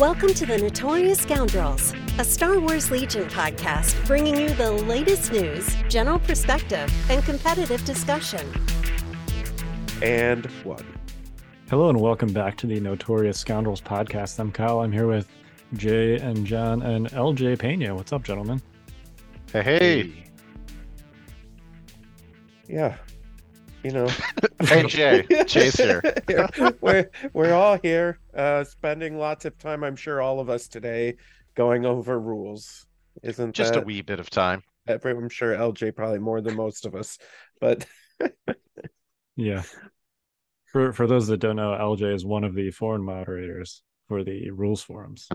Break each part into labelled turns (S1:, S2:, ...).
S1: Welcome to the Notorious Scoundrels, a Star Wars Legion podcast bringing you the latest news, general perspective, and competitive discussion.
S2: And one.
S3: Hello and welcome back to the Notorious Scoundrels podcast. I'm Kyle. I'm here with Jay and Jon and LJ Pena. What's up, gentlemen?
S4: Hey, hey.
S2: Yeah. You know.
S4: hey, Jay. Jay's here.
S2: we're, we're all here, uh, spending lots of time, I'm sure all of us today, going over rules. Isn't
S4: Just
S2: that,
S4: a wee bit of time.
S2: I'm sure LJ probably more than most of us, but
S3: yeah. For for those that don't know, LJ is one of the foreign moderators for the rules forums.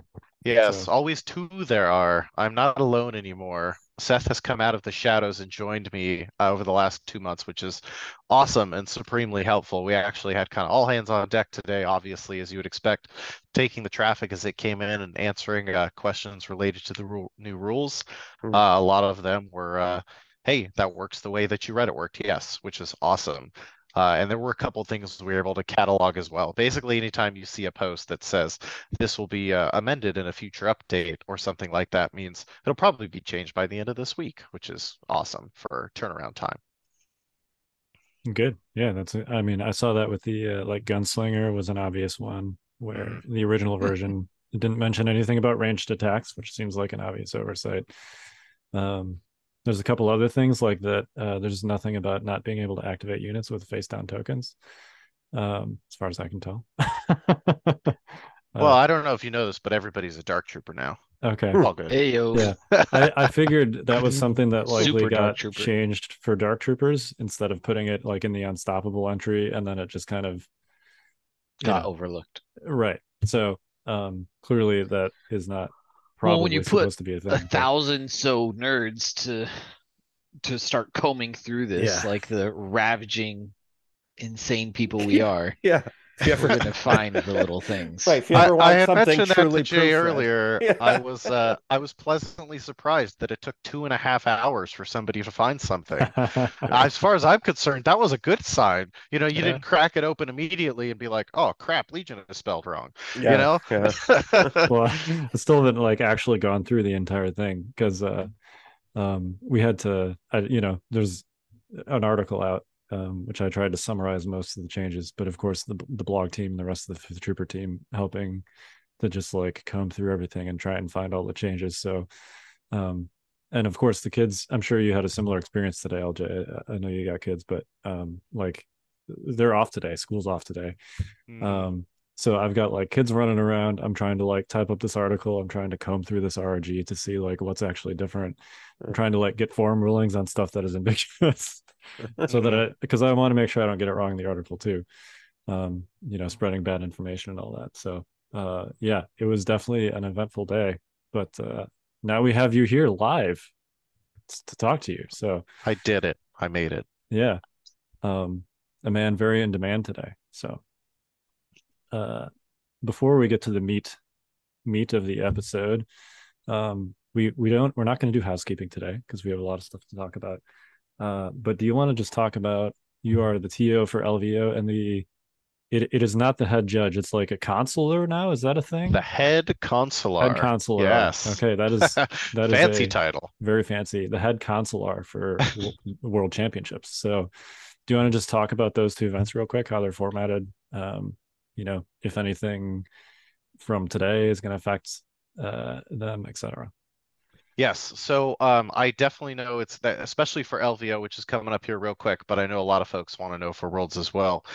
S4: Yes,
S3: So-
S4: always two there are. I'm not alone anymore. Seth has come out of the shadows and joined me uh, over the last two months, which is awesome and supremely helpful. We actually had kind of all hands on deck today, obviously, as you would expect, taking the traffic as it came in and answering uh, questions related to the new rules.
S2: Hmm.
S4: Uh, a lot of them were, uh, hey, that works the way that you read it worked. Yes, which is awesome. Uh, and there were a couple of things we were able to catalog as well. Basically, anytime you see a post that says this will be uh, amended in a future update or something like that, means it'll probably be changed by the end of this week, which is awesome for turnaround time.
S3: Good. Yeah, that's. I mean, I saw that with the uh, like gunslinger was an obvious one where the original version didn't mention anything about ranged attacks, which seems like an obvious oversight. Um, there's a couple other things like that. Uh, there's nothing about not being able to activate units with face down tokens, um, as far as I can tell.
S4: Well,
S3: Uh,
S4: I don't know if you know this, but everybody's a dark trooper now.
S3: okay.
S4: All good.
S5: Hey yo.
S3: Yeah. I, I figured that was something that likely
S5: Super
S3: got changed for Dark Troopers instead of putting it like in the unstoppable entry, and then it just kind of
S5: got
S3: know,
S5: overlooked.
S3: right. So um clearly that is not probably
S5: Well, when you put
S3: to be a thing.
S5: A
S3: but-
S5: thousand so nerds to to start combing through this,
S3: Yeah.
S5: like the ravaging, insane people we are.
S2: yeah. If you
S5: We're
S2: ever,
S5: gonna find the little things.
S2: right, if you
S4: I,
S2: ever
S4: I
S2: want
S4: had
S2: something
S4: mentioned that to Jay earlier.
S2: Yeah.
S4: I was uh, I was pleasantly surprised that it took two and a half hours for somebody to find something. as far as I'm concerned, that was a good sign. You know, you
S3: Yeah.
S4: didn't crack it open immediately and be like, "Oh crap, Legion is spelled wrong."
S2: Yeah,
S4: You know.
S2: yeah.
S3: well, I still haven't like actually gone through the entire thing because uh, um, we had to, I, you know, there's an article out um, which I tried to summarize most of the changes, but of course the the blog team and the rest of the Fifth Trooper team helping to just like comb through everything and try and find all the changes. So, um, and of course the kids, I'm sure you had a similar experience today, LJ. I, I know you got kids, but um, like they're off today. School's off today.
S4: Mm.
S3: Um, so I've got like kids running around. I'm trying to like type up this article. I'm trying to comb through this RG to see like what's actually different. I'm trying to like get form rulings on stuff that is ambiguous so that I because I want to make sure I don't get it wrong in the article too. Um, you know, spreading bad information and all that. So uh yeah, it was definitely an eventful day. But uh now we have you here live to talk to you. So
S4: I did it. I made it.
S3: yeah. Um, a man very in demand today. So, uh, before we get to the meat meat of the episode, um, we we don't we're not going to do housekeeping today because we have a lot of stuff to talk about. Uh, but do you want to just talk about you are the TO for LVO and the it, it is not the head judge. It's like a consular now. Is that a thing?
S4: The head consular.
S3: head consular.
S4: Yes.
S3: Okay, that is that is
S4: Fancy
S3: a-
S4: title.
S3: very fancy. The head consular for World Championships. So, do you want to just talk about those two events real quick? How they're formatted? Um, you know, if anything from today is going to affect uh, them, etc.
S4: Yes, so um, I definitely know it's that, especially for LVO, which is coming up here real quick, but I know a lot of folks want to know for Worlds as well.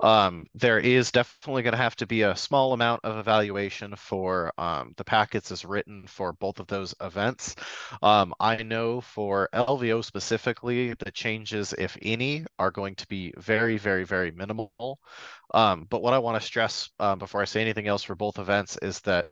S4: Um, there is definitely going to have to be a small amount of evaluation for um, the packets as written for both of those events. Um, I know for LVO specifically, the changes, if any, are going to be very, very, very minimal. Um, but what I want to stress um, before I say anything else for both events is that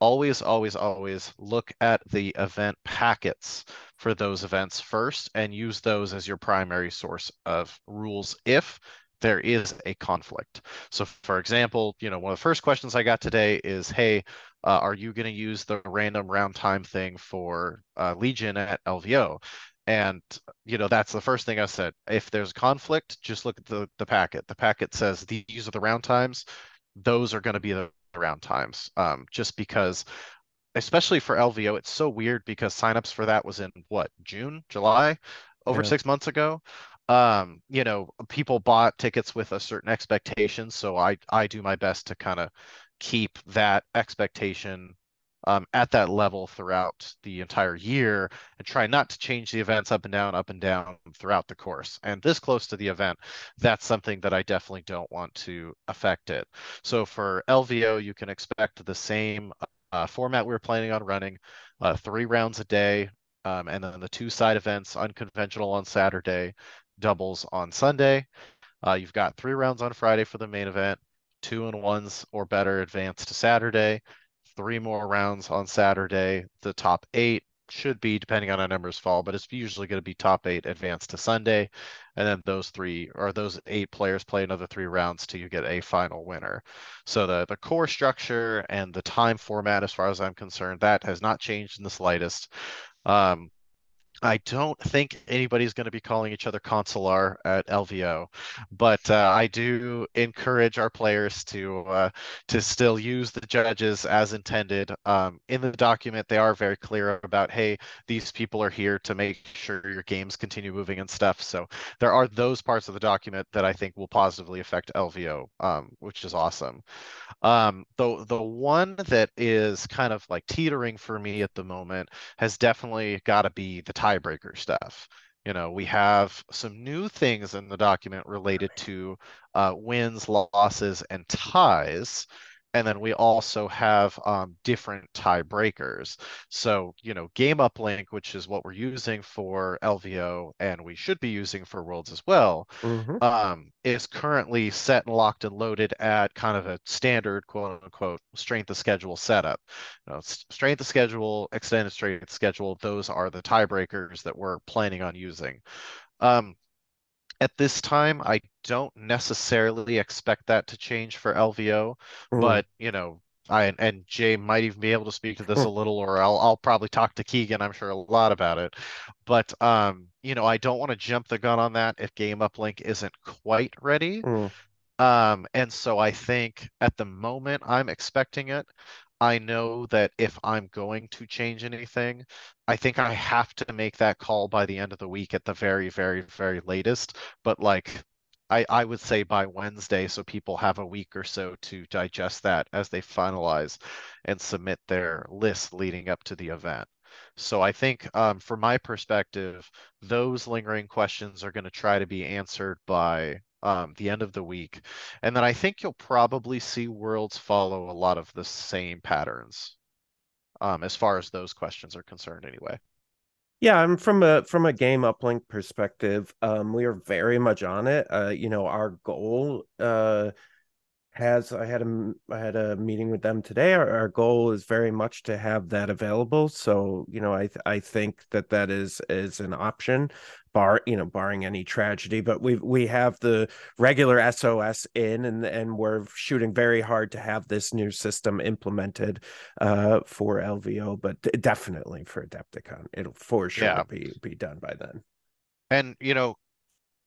S4: always, always, always look at the event packets for those events first and use those as your primary source of rules if there is a conflict. So, for example, you know, one of the first questions I got today is, hey, uh, are you going to use the random round time thing for uh, Legion at LVO? And you know, that's the first thing I said. If there's a conflict, just look at the the packet. The packet says these are the round times. Those are going to be the round times. Um, just because, especially for LVO, it's so weird because signups for that was in what June, July, over
S2: Yeah.
S4: six months ago. Um, you know, people bought tickets with a certain expectation, so I I do my best to kind of keep that expectation um, at that level throughout the entire year and try not to change the events up and down, up and down throughout the course. And this close to the event, that's something that I definitely don't want to affect it. So for LVO, you can expect the same uh, format we are planning on running, uh, three rounds a day, um, and then the two side events, unconventional on Saturday, doubles on Sunday. Uh, you've got three rounds on Friday for the main event, two and ones or better advance to Saturday, three more rounds on Saturday. The top eight should be, depending on how numbers fall, but it's usually going to be top eight advance to Sunday. And then those three or those eight players play another three rounds till you get a final winner. So the, the core structure and the time format, as far as I'm concerned, that has not changed in the slightest. Um, I don't think anybody's going to be calling each other consular at LVO, but uh, I do encourage our players to uh, to still use the judges as intended. Um, in the document, they are very clear about, hey, these people are here to make sure your games continue moving and stuff. So there are those parts of the document that I think will positively affect LVO, um, which is awesome. Um, the the one that is kind of like teetering for me at the moment has definitely got to be the tiebreaker stuff. You know, we have some new things in the document related to uh, wins, losses, and ties. And then we also have um, different tiebreakers. So, you know, Game Uplink, which is what we're using for LVO and we should be using for Worlds as well,
S2: Mhm.
S4: um, is currently set and locked and loaded at kind of a standard quote unquote strength of schedule setup. You know, strength of schedule, extended strength of schedule, those are the tiebreakers that we're planning on using. Um, at this time, I don't necessarily expect that to change for LVO,
S2: Mm.
S4: but you know, I and Jay might even be able to speak to this a little, or I'll I'll probably talk to Keegan, I'm sure a lot about it. But um, you know, I don't want to jump the gun on that if Game Uplink isn't quite ready.
S2: Mm.
S4: Um, and so I think at the moment I'm expecting it. I know that if I'm going to change anything, I think I have to make that call by the end of the week at the very, very, very latest. But like, I, I would say by Wednesday, so people have a week or so to digest that as they finalize and submit their list leading up to the event. So I think um, from my perspective, those lingering questions are going to try to be answered by um, the end of the week. And then I think you'll probably see Worlds follow a lot of the same patterns um, as far as those questions are concerned anyway.
S2: Yeah, I'm from a from a game uplink perspective. Um, we are very much on it. Uh, you know, our goal uh has I had a I had a meeting with them today. Our, our goal is very much to have that available. So, you know, I I think that that is is an option, bar you know, barring any tragedy. But we we have the regular SOS in, and and we're shooting very hard to have this new system implemented uh for LVO, but definitely for Adepticon, it'll for sure
S4: Yeah.
S2: be be done by then.
S4: And you know,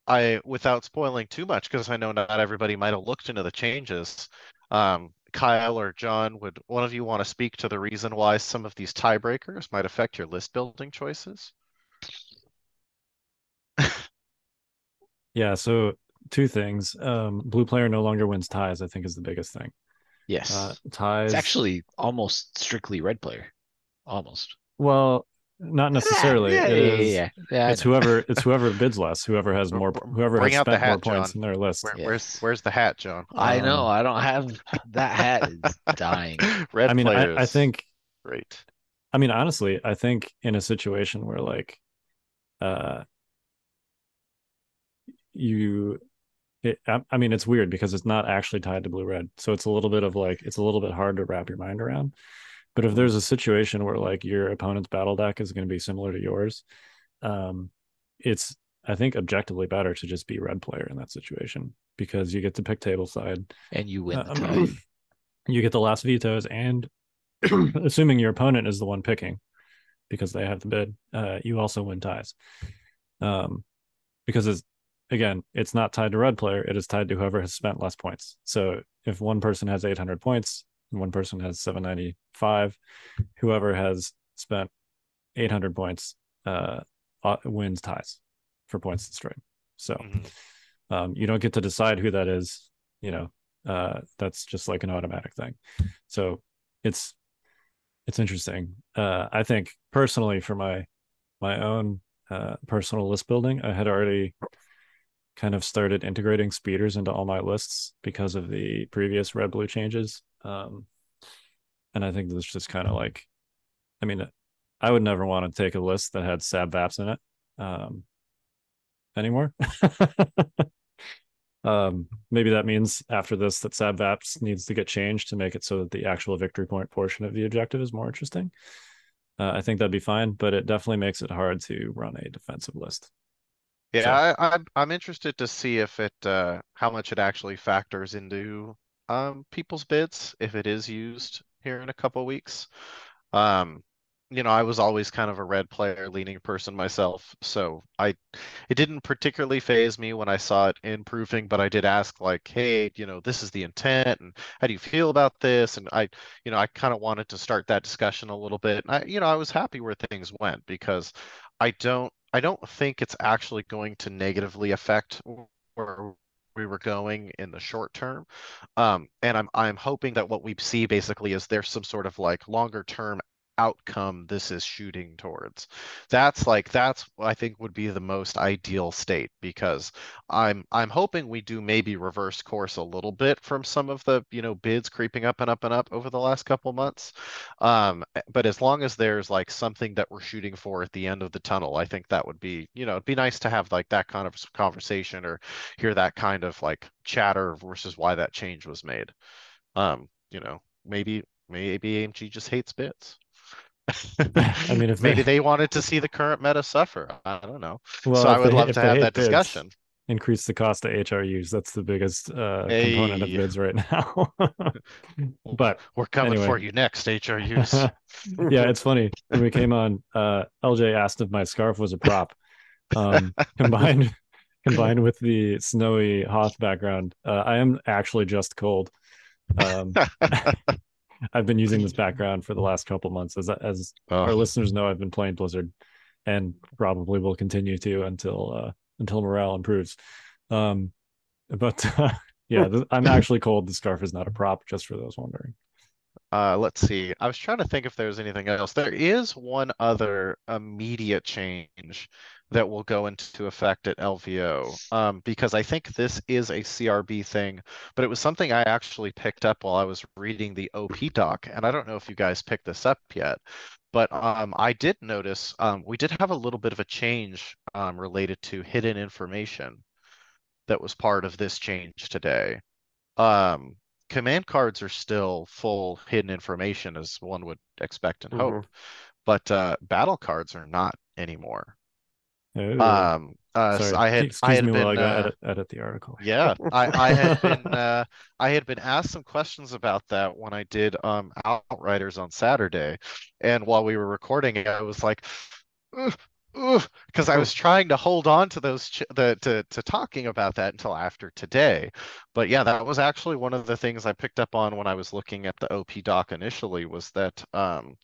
S4: I without spoiling too much, because I know not everybody might have looked into the changes. Um, Kyle or Jon, would one of you want to speak to the reason why some of these tiebreakers might affect your list building choices?
S3: Yeah, so two things. Um, blue player no longer wins ties, I think is the biggest thing.
S5: Yes.
S3: Uh, ties.
S5: it's actually almost strictly red player. Almost.
S3: well, not necessarily.
S5: Yeah,
S3: It
S5: yeah, yeah,
S3: is-
S5: yeah, yeah. I
S3: It's whoever it's whoever bids less, whoever has more, whoever
S4: bring
S3: has
S4: out the
S3: spent more
S4: hat,
S3: points
S4: Jon.
S3: in their list.
S4: Where,
S5: Yeah.
S4: Where's where's the hat, Jon?
S5: I know.
S3: Um,
S5: I don't have that hat is dying.
S4: Red
S3: I mean, I, I think
S4: Great.
S3: I mean, honestly, I think in a situation where like, uh, you, it, I, I mean, it's weird because it's not actually tied to blue red, so it's a little bit of like it's a little bit hard to wrap your mind around. But if there's a situation where like your opponent's battle deck is going to be similar to yours, um, it's I think objectively better to just be red player in that situation because you get to pick table side,
S5: And you win the
S3: um, you get the last vetoes and assuming your opponent is the one picking because they have the bid uh, you also win ties. Um, because it's again it's not tied to red player it is tied to whoever has spent less points. So if one person has 800 points one person has 795 whoever has spent 800 points uh, wins ties for points to stream so
S4: Mhm.
S3: um, you don't get to decide who that is you know uh, that's just like an automatic thing. So it's it's interesting. Uh, i think personally for my my own uh, personal list building i had already kind of started integrating speeders into all my lists because of the previous red blue changes um, and i think this just kind of like i mean i would never want to take a list that had sab vaps in it um, anymore. Um, maybe that means after this that sab vaps needs to get changed to make it so that the actual victory point portion of the objective is more interesting. Uh, i think that'd be fine but it definitely makes it hard to run a defensive list.
S4: Yeah, I, I'm I'm interested to see if it uh how much it actually factors into um people's bids if it is used here in a couple weeks. Um, you know, I was always kind of a red player leaning person myself, so I it didn't particularly phase me when I saw it improving, but I did ask like, hey, you know, this is the intent and how do you feel about this? And I, you know, I kind of wanted to start that discussion a little bit. And I, you know, I was happy where things went because I don't I don't think it's actually going to negatively affect where we were going in the short term. Um, and I'm I'm hoping that what we see basically is there's some sort of like longer term outcome this is shooting towards. That's like that's I think would be the most ideal state because I'm I'm hoping we do maybe reverse course a little bit from some of the, you know, bids creeping up and up and up over the last couple months. Um, but as long as there's like something that we're shooting for at the end of the tunnel, I think that would be, you know, it'd be nice to have like that kind of conversation or hear that kind of like chatter versus why that change was made. Um, you know, maybe maybe AMG just hates bits.
S3: I mean, if
S4: maybe they wanted to see the current meta suffer. I don't know.
S3: well
S4: so I would
S3: they-
S4: love to have that
S3: bids,
S4: discussion.
S3: increase the cost of hrus that's the biggest uh, component of bids right now but
S4: We're coming for you next, HRUs.
S3: yeah, it's funny. When we came on, uh, LJ asked if my scarf was a prop. Um, combined combined with the snowy Hoth background, uh, I am actually just cold. Um, I've been using this background for the last couple months, as as our
S4: Oh,
S3: listeners know. I've been playing Blizzard, and probably will continue to until uh, until morale improves. Um, but uh, yeah, I'm actually cold. The scarf is not a prop, just for those wondering.
S4: Uh, let's see. I was trying to think if there's anything else. There is one other immediate change that will go into effect at LVO. Um, because I think this is a CRB thing, but it was something I actually picked up while I was reading the OP doc, and I don't know if you guys picked this up yet. But um, I did notice um, we did have a little bit of a change um, related to hidden information that was part of this change today. Um, command cards are still full hidden information as one would expect and hope, but uh, battle cards are not anymore.
S3: Ooh.
S4: Um, uh, so I had
S3: excuse
S4: I had
S3: me
S4: been
S3: while I go
S4: uh,
S3: edit, edit the article.
S4: yeah, I, I had been uh, I had been asked some questions about that when I did um Outriders on Saturday, and while we were recording it, I was like, because I was trying to hold on to those ch the to to talking about that until after today. But yeah, that was actually one of the things I picked up on when I was looking at the OP doc initially was that um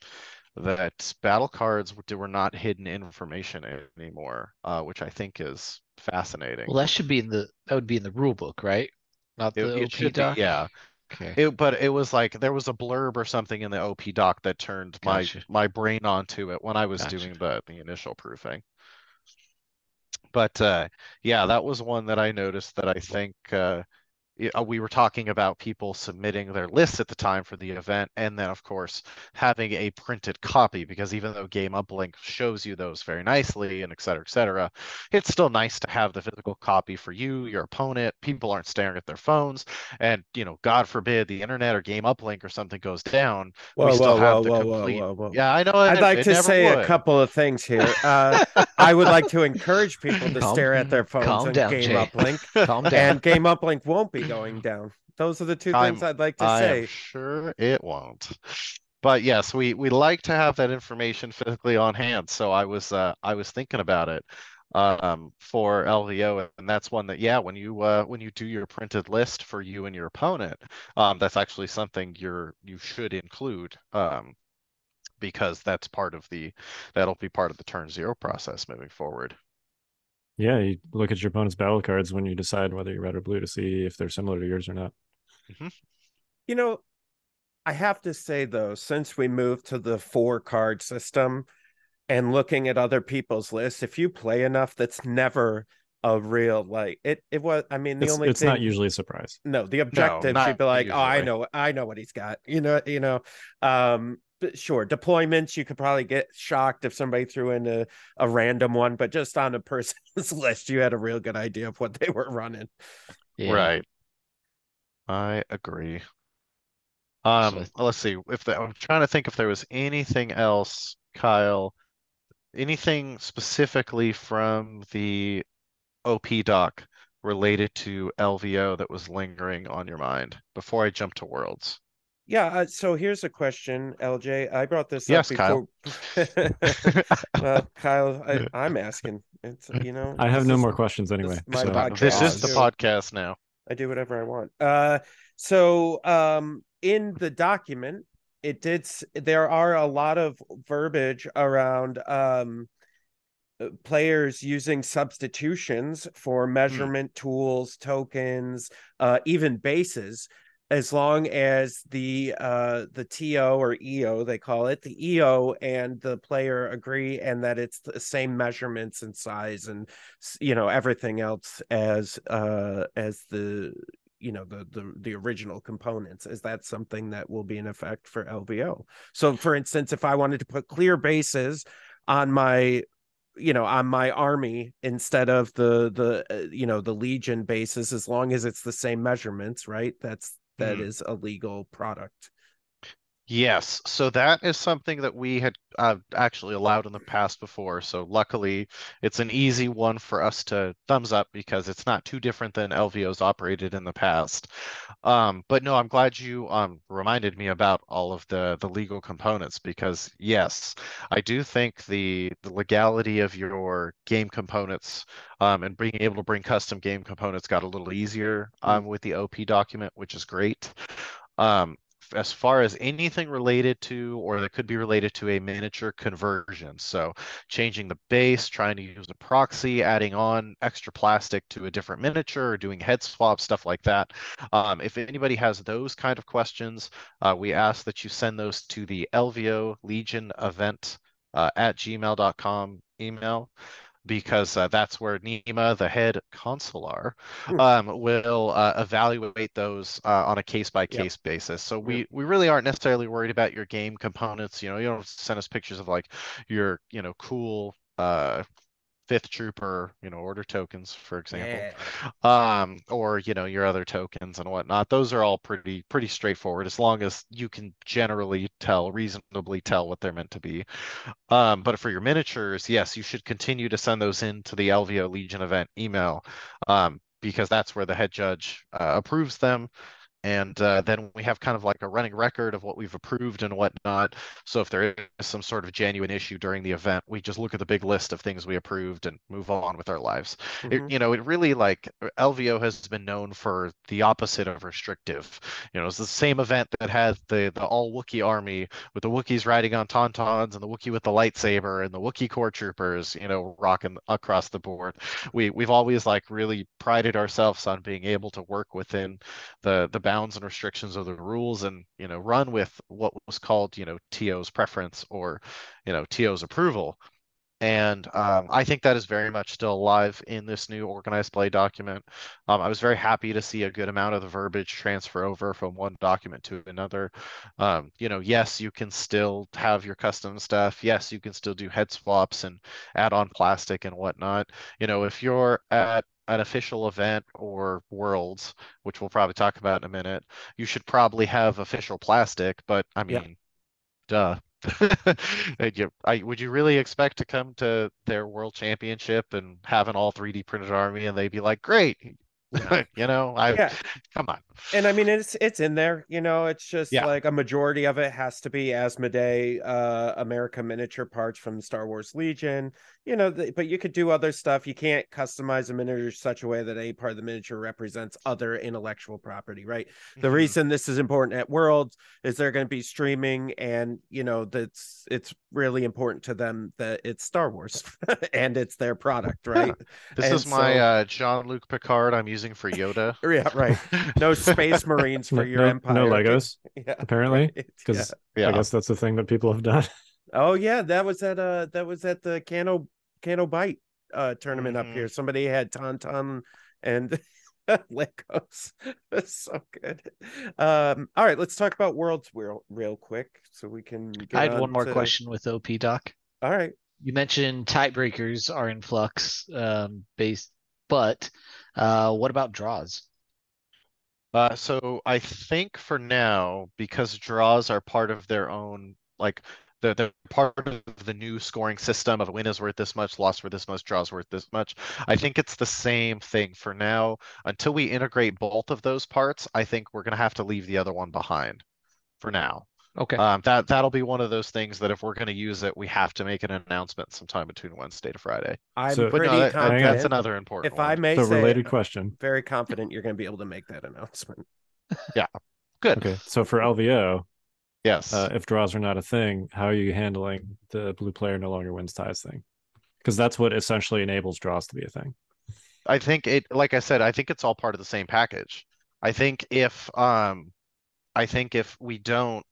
S4: that battle cards were, not hidden information anymore, uh, which I think is fascinating.
S5: Well, that should be in the that would be in the rule book, right? Not the
S4: it
S5: OP
S4: be,
S5: doc.
S4: yeah.
S5: Okay.
S4: It, but it was like there was a blurb or something in the OP doc that turned my
S5: Gotcha.
S4: my brain onto it when I was
S5: Gotcha.
S4: doing the the initial proofing. But uh, yeah, that was one that I noticed that I think uh, we were talking about people submitting their lists at the time for the event, and then of course having a printed copy because even though Game Uplink shows you those very nicely and et cetera, et cetera, it's still nice to have the physical copy for you, your opponent. People aren't staring at their phones, and you know, God forbid the internet or Game Uplink or something goes down.
S2: Whoa,
S4: we still
S2: whoa,
S4: have
S2: whoa,
S4: the
S2: whoa, whoa,
S4: complete.
S2: whoa, whoa.
S4: Yeah, I know.
S2: I'd
S4: it-
S2: like
S4: it
S2: to
S4: never
S2: say a couple of things here. Uh, I would like to encourage people to
S5: Calm-
S2: stare at their phones
S5: calm
S2: on
S5: down,
S2: Game
S5: Jay.
S2: Uplink,
S5: Calm down.
S2: and Game Uplink won't be going down. Those are the two things
S4: I'm-
S2: I'd like to
S4: I
S2: say.
S4: sure it won't. But yes, we we like to have that information physically on hand. So I was uh, I was thinking about it. um, for LVO, and that's one that yeah, when you uh, when you do your printed list for you and your opponent, um, that's actually something you're you should include um, because that's part of the that'll be part of the turn zero process moving forward.
S3: Yeah, you look at your opponent's battle cards when you decide whether you're red or blue to see if they're similar to yours or not.
S2: You know, I have to say though, since we moved to the four card system and looking at other people's lists, if you play enough, that's never a real like it. It was. I mean, the
S3: It's,
S2: only
S3: it's
S2: thing,
S3: not usually a surprise.
S2: no the objective
S4: not
S2: you'd be like, oh, I know, I know what he's got. You know, you know. Um, but sure, deployments you could probably get shocked if somebody threw in a, a random one, but just on a person's list, you had a real good idea of what they were running.
S5: Yeah.
S4: Right. I agree. Um, let's see if the, I'm trying to think if there was anything else, Kyle, anything specifically from the OP doc related to LVO that was lingering on your mind before I jump to Worlds.
S2: Yeah. Uh, so here's a question, LJ. I brought this
S4: Yes,
S2: up
S4: Kyle.
S2: before. well, Kyle, I, I'm asking. It's you know.
S3: I have no
S2: is-
S3: more questions anyway.
S2: my
S3: so-
S2: podcast.
S4: This is the podcast now.
S2: I do whatever I want. Uh, so um, in the document, it did. There are a lot of verbiage around um, uh, players using substitutions for measurement tools, tokens, uh, even bases. As long as the uh, the TO or EO they call it, the EO and the player agree, and that it's the same measurements and size and you know everything else as uh as the you know the the the original components is that something that will be in effect for lvo so for instance if i wanted to put clear bases on my you know on my army instead of the the uh, you know the legion bases as long as it's the same measurements right? That's that
S4: Mhm.
S2: is a legal product
S4: Yes, so that is something that we had uh, actually allowed in the past before. So luckily, it's an easy one for us to thumbs up because it's not too different than LVO's operated in the past. Um, but no, I'm glad you um, reminded me about all of the the legal components because yes, I do think the the legality of your game components um, and being able to bring custom game components got a little easier um, with the OP document, which is great. Um, as far as anything related to or that could be related to a miniature conversion. So changing the base, trying to use a proxy, adding on extra plastic to a different miniature, or doing head swap, stuff like that. Um, if anybody has those kind of questions, uh, we ask that you send those to the LVO Legion event uh, at gmail.com email because uh, that's where Nima, the head consular,
S2: Hmm.
S4: um, will uh, evaluate those uh, on a case by case basis. So we we really aren't necessarily worried about your game components. You know, you don't send us pictures of like your you know cool uh, fifth trooper, you know, order tokens, for example
S2: yeah.
S4: um or you know your other tokens and whatnot those are all pretty pretty straightforward as long as you can generally tell reasonably tell what they're meant to be. Um but for your miniatures yes you should continue to send those in to the lvo legion event email um because that's where the head judge uh, approves them and uh, then we have kind of like a running record of what we've approved and whatnot. So if there is some sort of genuine issue during the event, we just look at the big list of things we approved and move on with our lives
S2: Mhm.
S4: it, you know, it really like LVO has been known for the opposite of restrictive. You know, it's the same event that had the the all Wookiee army with the Wookiees riding on tauntauns and the Wookiee with the lightsaber and the Wookiee core troopers, you know, rocking across the board. We we've always like really prided ourselves on being able to work within the the bounds and restrictions of the rules and you know run with what was called you know TO's preference or you know TO's approval. And um, I think that is very much still alive in this new organized play document. Um, I was very happy to see a good amount of the verbiage transfer over from one document to another. Um, you know, yes, you can still have your custom stuff. Yes, you can still do head swaps and add on plastic and whatnot. You know, if you're at an official event or worlds, which we'll probably talk about in a minute, you should probably have official plastic. But I
S2: Yeah.
S4: mean, duh. And you, I, would you really expect to come to their world championship and have an all 3D printed army and they'd be like, great,
S2: Yeah.
S4: you know, I
S2: yeah
S4: come on.
S2: And I mean it's it's in there, you know. It's just
S4: Yeah.
S2: like a majority of it has to be Asmodee, uh, America miniature parts from Star Wars Legion, you know. The, but you could do other stuff. You can't customize a miniature such a way that any part of the miniature represents other intellectual property, right? The
S4: Mhm.
S2: reason this is important at Worlds is they're going to be streaming, and you know that's it's really important to them that it's Star Wars and it's their product, right?
S4: This
S2: and
S4: is my
S2: so-
S4: uh, Jean-Luc Picard I'm using for Yoda.
S2: yeah, right. No space marines for your
S3: no-
S2: empire.
S3: no Legos,
S2: Yeah,
S3: apparently,
S2: right,
S3: because
S4: Yeah.
S3: I guess that's the thing that people have done.
S2: Oh yeah, that was at uh that was at the Cano Canto Bight uh tournament up
S4: Mhm.
S2: here. Somebody had Tauntaun and Legos. That's so good. Um all right, let's talk about worlds real real quick so we can get
S5: I had
S2: on
S5: one more
S2: to-
S5: question with OP Doc.
S2: All right.
S5: You mentioned tiebreakers are in flux, um, based, but uh, what about draws?
S4: Uh, so I think for now, because draws are part of their own, like they're, they're part of the new scoring system of win is worth this much, loss worth this much, draws worth this much. I think it's the same thing for now. Until we integrate both of those parts, I think we're gonna have to leave the other one behind for now.
S5: Okay.
S4: Um, that that'll be one of those things that if we're gonna use it, we have to make an announcement sometime between Wednesday to Friday.
S2: I'm
S3: So-
S4: But
S2: pretty
S4: no, that- that-
S2: confident.
S4: that's another important
S2: if I
S4: one.
S2: may
S3: so
S2: say
S3: related question.
S2: very confident you're gonna be able to make that announcement. Yeah.
S4: Good.
S3: Okay, so for LVO,
S4: Yes.
S3: uh, if draws are not a thing, how are you handling the blue player no longer wins ties thing? Because that's what essentially enables draws to be a thing.
S4: I think it, like I said, I think it's all part of the same package. I think if, um, I think if we don't,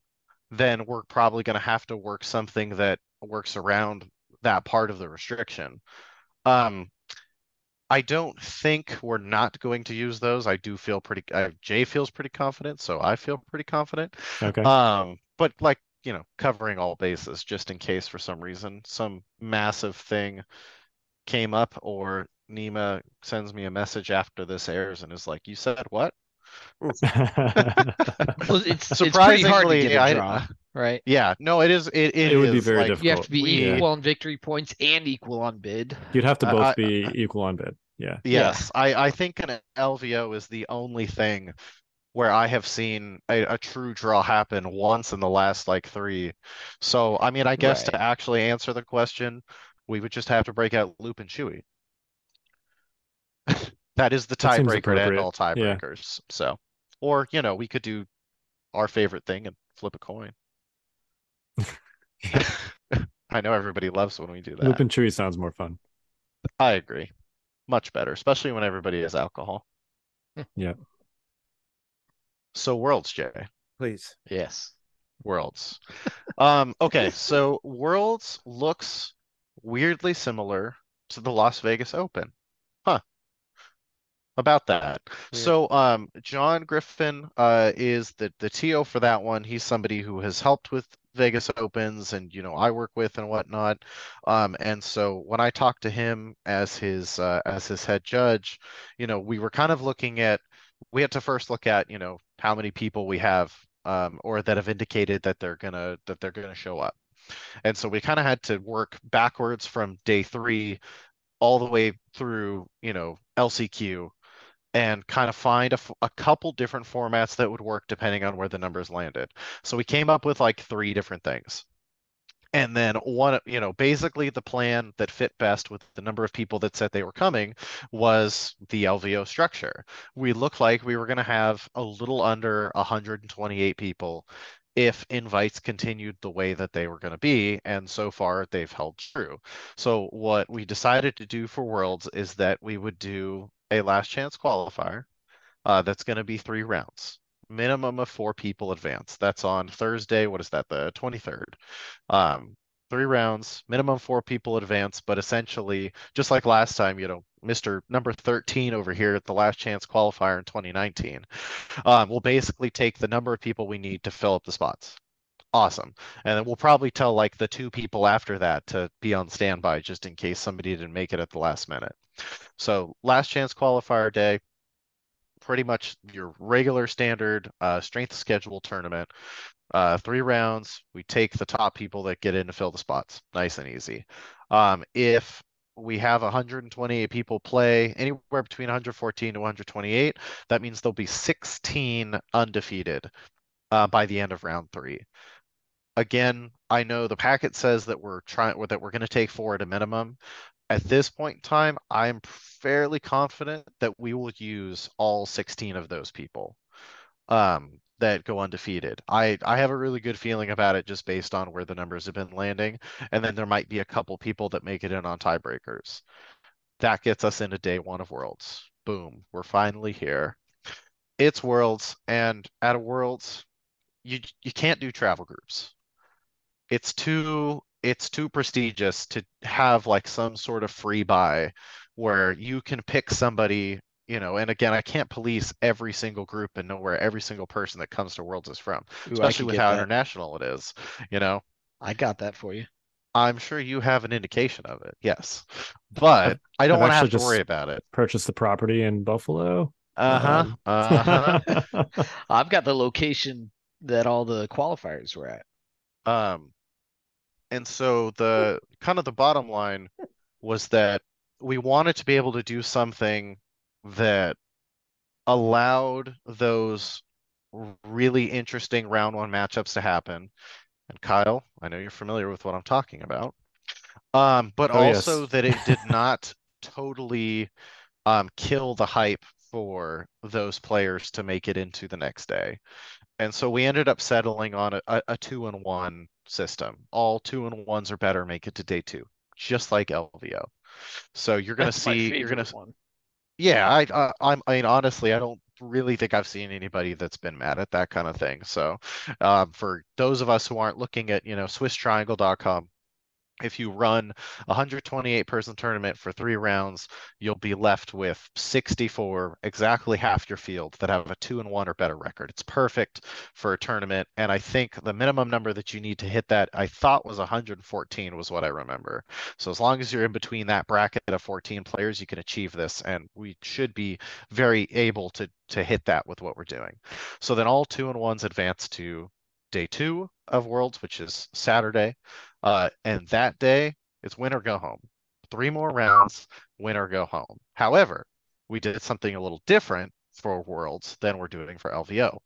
S4: then we're probably gonna have to work something that works around that part of the restriction. Um, I don't think we're not going to use those. I do feel pretty, uh, Jay feels pretty confident, so I feel pretty confident.
S3: Okay.
S4: Um, but like, you know, covering all bases just in case for some reason some massive thing came up or Nima sends me a message after this airs and is like, "You said what?"
S5: Well, it's it's pretty hard to get
S4: Surprisingly,
S5: a
S4: I-
S5: draw, right?
S4: Yeah, no, it is. It it,
S3: It would be very
S4: like,
S3: difficult.
S5: You have to be
S4: We-
S5: equal on victory points and equal on bid.
S3: You'd have to
S4: uh,
S3: both
S4: I-
S3: be equal on bid. Yeah.
S5: Yeah.
S4: Yes, I I think an LVO is the only thing where I have seen a, a true draw happen once in the last like three. So I mean, I guess to actually answer the question, we would just have to break out Loop and Chewy. That is the
S3: That seems
S4: tiebreaker to end
S3: appropriate.
S4: all
S3: Yeah.
S4: tiebreakers. So, or you know, we could do our favorite thing and flip a coin. I know everybody loves when we do that.
S3: Loop and Chewy sounds more fun.
S4: I agree. Much better, especially when everybody has alcohol.
S3: Yeah.
S4: So Worlds, Jay.
S2: Please.
S5: Yes.
S4: Worlds. Um, okay, so Worlds looks weirdly similar to the Las Vegas Open. About that.
S2: Weird.
S4: So um John Griffin uh is the the TO for that one. He's somebody who has helped with Vegas Opens and you know I work with and whatnot. Um and so when I talked to him as his uh as his head judge, you know, we were kind of looking at we had to first look at, you know, how many people we have um or that have indicated that they're gonna that they're gonna show up. And so we kind of had to work backwards from day three all the way through, you know, LCQ and kind of find a, couple different formats that would work depending on where the numbers landed. So we came up with like three different things. And then one, you know, basically the plan that fit best with the number of people that said they were coming was the LVO structure. We looked like we were going to have a little under 128 people if invites continued the way that they were going to be. And so far they've held true. So what we decided to do for Worlds is that we would do a last chance qualifier uh, that's going to be three rounds. Minimum of four people advance. That's on Thursday. What is that? The 23rd. Um, three rounds, minimum four people advance, but essentially, just like last time, you know, Mr. Number 13 over here at the last chance qualifier in 2019, um, we'll basically take the number of people we need to fill up the spots. Awesome. And then we'll probably tell like the two people after that to be on standby just in case somebody didn't make it at the last minute. So last chance qualifier day, pretty much your regular standard uh, strength schedule tournament. Uh, three rounds. We take the top people that get in to fill the spots. Nice and easy. Um, if we have 128 people play anywhere between 114 to 128. That means there'll be 16 undefeated uh, by the end of round three. Again, I know the packet says that we're trying that we're going to take four at a minimum. At this point in time, I'm fairly confident that we will use all 16 of those people um, that go undefeated. I I have a really good feeling about it just based on where the numbers have been landing, and then there might be a couple people that make it in on tiebreakers. That gets us into day one of Worlds. Boom, we're finally here. It's Worlds, and at a Worlds, you you can't do travel groups. It's too it's too prestigious to have like some sort of free buy where you can pick somebody you know and again i can't police every single group and know where every single person that comes to worlds is from
S5: Ooh,
S4: especially with how
S5: that.
S4: international it is you know
S5: I got that for you.
S4: i'm sure you have an indication of it yes but
S3: I've-
S4: i don't want to have to worry about it
S3: purchase the property in Buffalo.
S4: uh-huh
S3: Um,
S4: uh-huh
S5: I've got the location that all the qualifiers were at.
S4: Um, and so the kind of the bottom line was that we wanted to be able to do something that allowed those really interesting round one matchups to happen. And Kyle, I know you're familiar with what I'm talking about. Um, but
S3: Oh, yes.
S4: also that it did not totally um, kill the hype for those players to make it into the next day. And so we ended up settling on a, a, a two and one system. All two and ones or better make it to day two, just like LVO. So you're gonna
S5: That's
S4: see, you're gonna,
S5: one.
S4: yeah, I, I, I'm, I mean, honestly, I don't really think I've seen anybody that's been mad at that kind of thing. So, um, for those of us who aren't looking at, you know, SwissTriangle.com, if you run a 128 person tournament for three rounds, you'll be left with 64, exactly half your field that have a two and one or better record. It's perfect for a tournament. And I think the minimum number that you need to hit that, I thought was 114 was what I remember. So as long as you're in between that bracket of 14 players, you can achieve this. And we should be very able to to hit that with what we're doing. So then all two and ones advance to day two of Worlds, which is Saturday. Uh, and that day, it's win or go home. Three more rounds, win or go home. However, we did something a little different for Worlds than we're doing for LVO.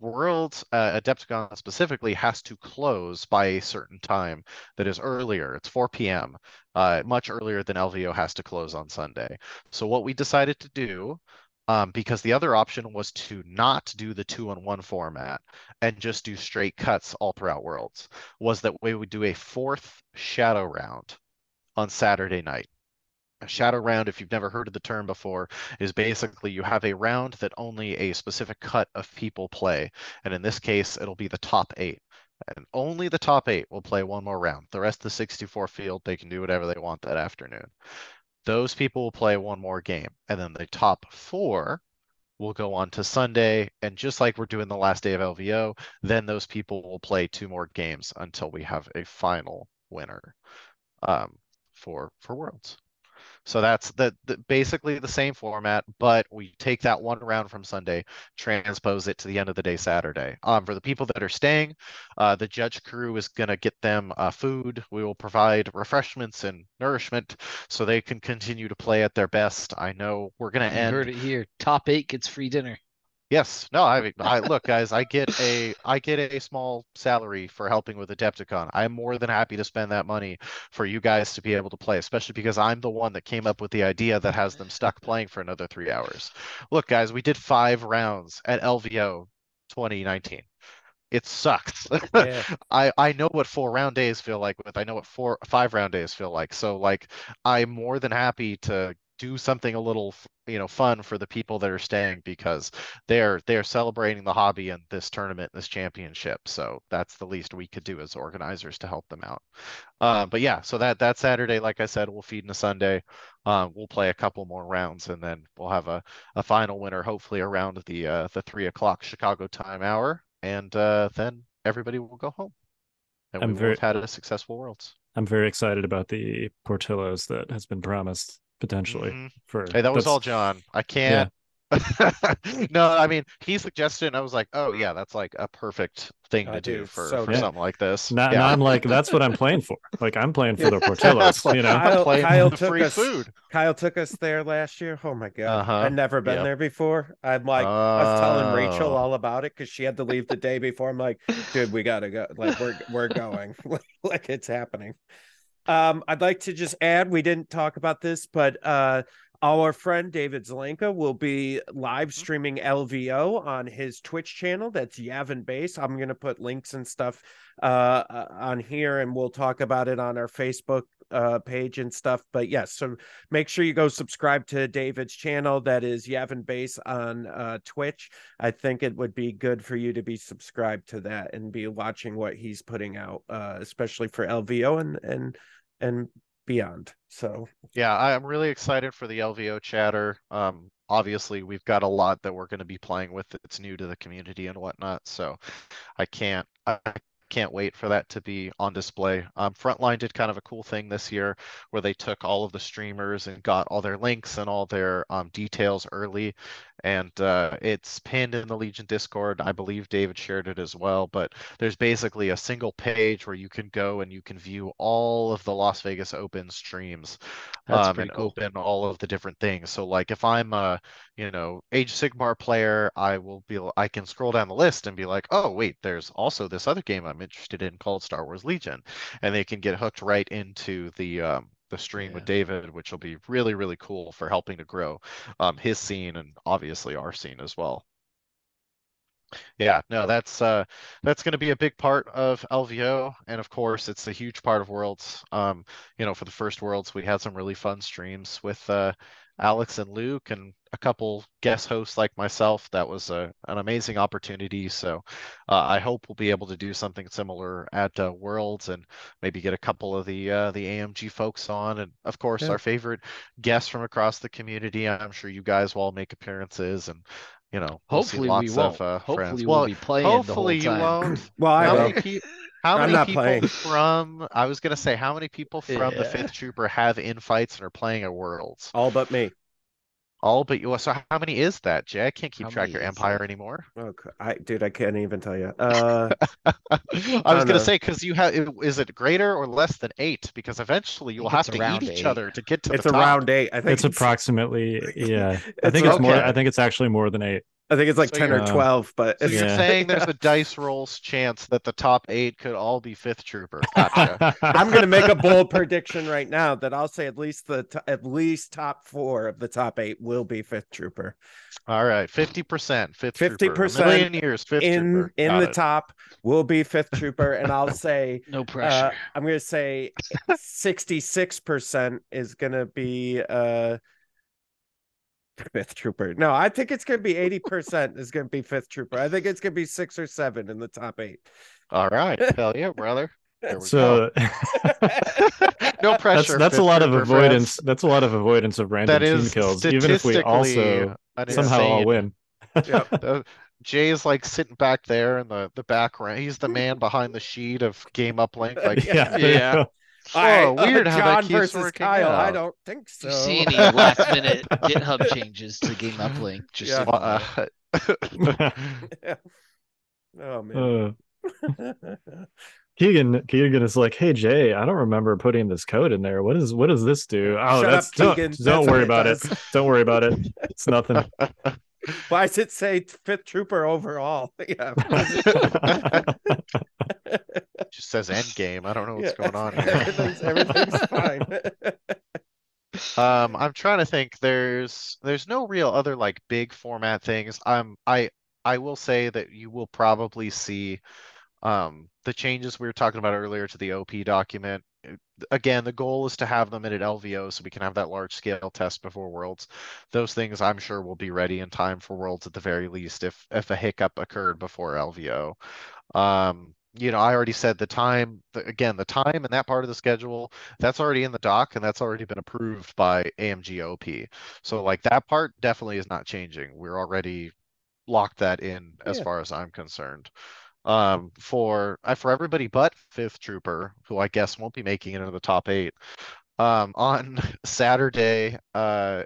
S4: Worlds, uh, Adepticon specifically, has to close by a certain time that is earlier. It's 4 p.m., uh, much earlier than LVO has to close on Sunday. So, what we decided to do um, because the other option was to not do the two on one format and just do straight cuts all throughout worlds was that we would do a fourth shadow round on saturday night. A shadow round if you've never heard of the term before is basically you have a round that only a specific cut of people play and in this case it'll be the top eight. And only the top eight will play one more round. The rest of the 64 field they can do whatever they want that afternoon those people will play one more game and then the top four will go on to sunday and just like we're doing the last day of lvo then those people will play two more games until we have a final winner um, for for worlds so that's the, the basically the same format, but we take that one round from Sunday, transpose it to the end of the day Saturday. Um, for the people that are staying, uh, the judge crew is going to get them uh, food. We will provide refreshments and nourishment so they can continue to play at their best. I know we're going to
S5: You
S4: end.
S5: heard it here. Top eight gets free dinner.
S4: Yes, no, I mean, I look, guys, I get a I get a small salary for helping with Adepticon. I'm more than happy to spend that money for you guys to be able to play, especially because I'm the one that came up with the idea that has them stuck playing for another three hours. Look, guys, we did five rounds at LVO 2019. It sucks.
S2: Yeah.
S4: I I know what four round days feel like with I know what four five round days feel like. So like I'm more than happy to do something a little you know fun for the people that are staying because they're they're celebrating the hobby and this tournament this championship. So that's the least we could do as organizers to help them out. Uh, but yeah so that that saturday like i said we'll feed into sunday. Um, we'll play a couple more rounds and then we'll have a, a final winner hopefully around the uh, the three o'clock chicago time hour. And uh, then everybody will go home. And
S3: I'm
S4: we will
S3: very-
S4: had a successful worlds.
S3: I'm very excited about the Portillo's that has been promised potentially
S4: Mhm.
S3: for
S4: hey that was all john i can't no, I mean he suggested, and I was like, oh yeah, that's like a perfect thing
S2: I
S4: to do
S2: do.
S4: for,
S2: So
S4: for
S3: good.
S4: something like this.
S3: Now,
S4: yeah.
S3: now I'm like, that's what I'm playing for. Like I'm playing for the Portillos,
S4: Like,
S3: you know.
S2: Kyle,
S4: playing
S2: Kyle
S4: the
S2: took
S4: free
S2: us.
S4: food.
S2: Kyle took us there last year. Oh my god,
S4: Uh-huh.
S2: I'd never been
S4: Yep.
S2: there before. I'm like, I was telling Rachel
S4: Oh.
S2: all about it because she had to leave the day before. I'm like, dude, we gotta go. Like we're we're going. like it's happening. Um, I'd like to just add, we didn't talk about this, but uh our friend David Zelenka will be live streaming LVO on his Twitch channel. That's Yavin Base. I'm gonna put links and stuff uh uh, on here and we'll talk about it on our Facebook uh page and stuff. But yes, so make sure you go subscribe to David's channel. That is Yavin Base on uh Twitch. I think it would be good for you to be subscribed to that and be watching what he's putting out, uh, especially for LVO and and and beyond. So
S4: Yeah, I'm really excited for the LVO chatter. Um, obviously, we've got a lot that we're going to be playing with. It's new to the community and whatnot, so I can't I can't wait for that to be on display. Um, Frontline did kind of a cool thing this year where they took all of the streamers and got all their links and all their um, details early, and uh, it's pinned in the Legion Discord. I believe David shared it as well, but there's basically a single page where you can go and you can view all of the Las Vegas Open streams um, and
S5: cool.
S4: open all of the different things. So like if I'm a, you know, Age Sigmar player, I will be I can scroll down the list and be like, oh wait, there's also this other game I'm interested in called Star Wars Legion. And they can get hooked right into the um the stream with David, which will be really, really cool for helping to grow um his scene and obviously our scene as well. Yeah, no, that's uh that's going to be a big part of LVO and of course it's a huge part of Worlds. Um, you know, for the first Worlds we had some really fun streams with uh Alex and Luke and a couple guest hosts like myself. That was a, an amazing opportunity. So uh, I hope we'll be able to do something similar at uh, Worlds and maybe get a couple of the uh, the AMG folks on, and of course
S2: Yeah.
S4: our favorite guests from across the community. I'm sure you guys will all make appearances, and you know, we'll see
S5: Hopefully we
S4: lots
S5: won't.
S4: of uh,
S5: Hopefully
S4: friends.
S5: we'll
S4: Well,
S5: be playing the whole
S4: hopefully you
S5: time.
S4: won't.
S2: well, I will.
S4: many people? How
S2: I'm
S4: many
S2: not
S4: people
S2: playing.
S4: from? I was gonna say, how many people from the Fifth Trooper have infights and are playing at Worlds?
S2: All but me.
S4: All but you. So how many is that, Jay? I can't keep
S5: How
S4: track
S5: many
S4: your empire
S5: that?
S4: anymore.
S2: Okay, I dude, I can't even tell you. Uh,
S4: I was
S2: don't
S4: gonna
S2: know.
S4: say because you have is it greater or less than eight? Because eventually you will have to
S5: around
S4: eat each other to get to
S2: it's
S4: the top.
S2: around eight. I think
S3: It's approximately yeah. I
S2: It's
S3: think it's more. I think it's actually more than eight.
S2: I think it's like
S4: So
S2: ten or
S3: Uh,
S2: twelve. But
S4: So you're
S3: Yeah.
S4: saying there's a dice rolls chance that the top eight could all be Fifth Trooper. Gotcha.
S2: I'm gonna make a bold prediction right now that I'll say at least the t- at least top four of the top eight will be Fifth Trooper
S4: All right, fifty percent, Fifth Trooper.
S2: 50%
S4: million years, Fifth
S2: in
S4: Trooper.
S2: in
S4: Got
S2: the
S4: it.
S2: top will be Fifth Trooper, and I'll say
S5: No
S2: uh,
S5: pressure.
S2: I'm gonna say sixty six percent is gonna be uh Fifth Trooper. No, I think it's gonna be eighty percent is gonna be Fifth Trooper. I think it's gonna be six or seven in the top eight.
S4: All right, hell yeah, brother.
S3: So
S4: No pressure.
S3: that's a lot of
S4: Trooper fans.
S3: avoidance. That's a lot of avoidance of random
S4: That
S3: team kills, even if we also
S4: an
S3: somehow all win.
S2: Yep.
S4: Uh, Jay's like sitting back there in the the background. He's the man behind the sheet of game uplink. Like,
S3: yeah,
S5: Yeah.
S3: Go.
S4: whoa,
S2: uh,
S4: weird how that
S2: Jon
S4: keeps
S2: versus
S4: working
S2: Kyle. I don't think so.
S5: Do you see any last minute GitHub changes to Game Uplink? Just
S2: Yeah.
S5: so you know.
S4: Uh,
S2: Oh man.
S3: Uh, Keegan, Keegan is like, "Hey Jay, I don't remember putting this code in there. What is what does this do? Oh,
S2: Shut
S3: that's
S2: up,
S3: don't,
S2: Keegan.
S3: don't
S2: That's
S3: worry
S2: it
S3: about it.
S2: does.
S3: Don't worry about it. It's nothing."
S2: Why does it say Fifth Trooper overall? Yeah.
S4: Just says end game. I don't know what's
S2: Yeah.
S4: going on here.
S2: everything's, everything's fine.
S4: Um, I'm trying to think. There's there's no real other like big format things. Um, I I will say that you will probably see um the changes we were talking about earlier to the OP document. Again, the goal is to have them in at LVO so we can have that large scale test before Worlds. Those things I'm sure will be ready in time for Worlds at the very least if if a hiccup occurred before LVO. Um, you know, I already said the time, the, again, the time and that part of the schedule, that's already in the doc and that's already been approved by AMG OP. So like that part definitely is not changing. We're already locked that in as
S2: Yeah.
S4: far as I'm concerned. Um, for uh, for everybody but Fifth Trooper, who I guess won't be making it into the top eight. Um, on Saturday, uh,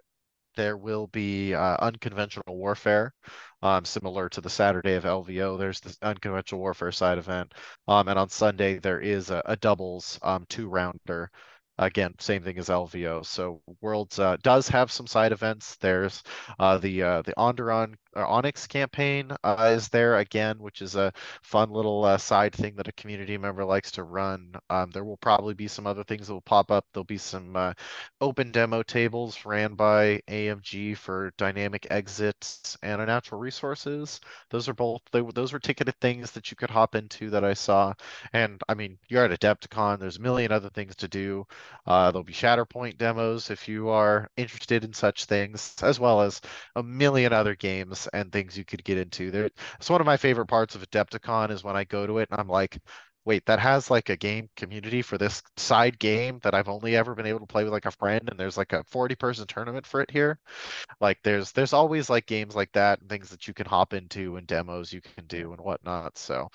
S4: there will be uh, unconventional warfare, um, similar to the Saturday of LVO. There's the unconventional warfare side event, um, and on Sunday there is a, a doubles um, two rounder. Again, same thing as LVO. So Worlds uh, does have some side events. There's uh, the uh, the Onderon Onyx campaign uh, is there again, which is a fun little uh, side thing that a community member likes to run. Um, there will probably be some other things that will pop up. There'll be some uh, open demo tables ran by AMG for dynamic exits and natural resources. Those are both they, those were ticketed things that you could hop into that I saw. And I mean, you're at Adepticon. There's a million other things to do. Uh, there'll be Shatterpoint demos if you are interested in such things, as well as a million other games and things you could get into. There, it's one of my favorite parts of Adepticon is when I go to it and I'm like, wait, that has like a game community for this side game that I've only ever been able to play with like a friend, and there's like a 40 person tournament for it here. Like there's there's always like games like that and things that you can hop into and demos you can do and whatnot. So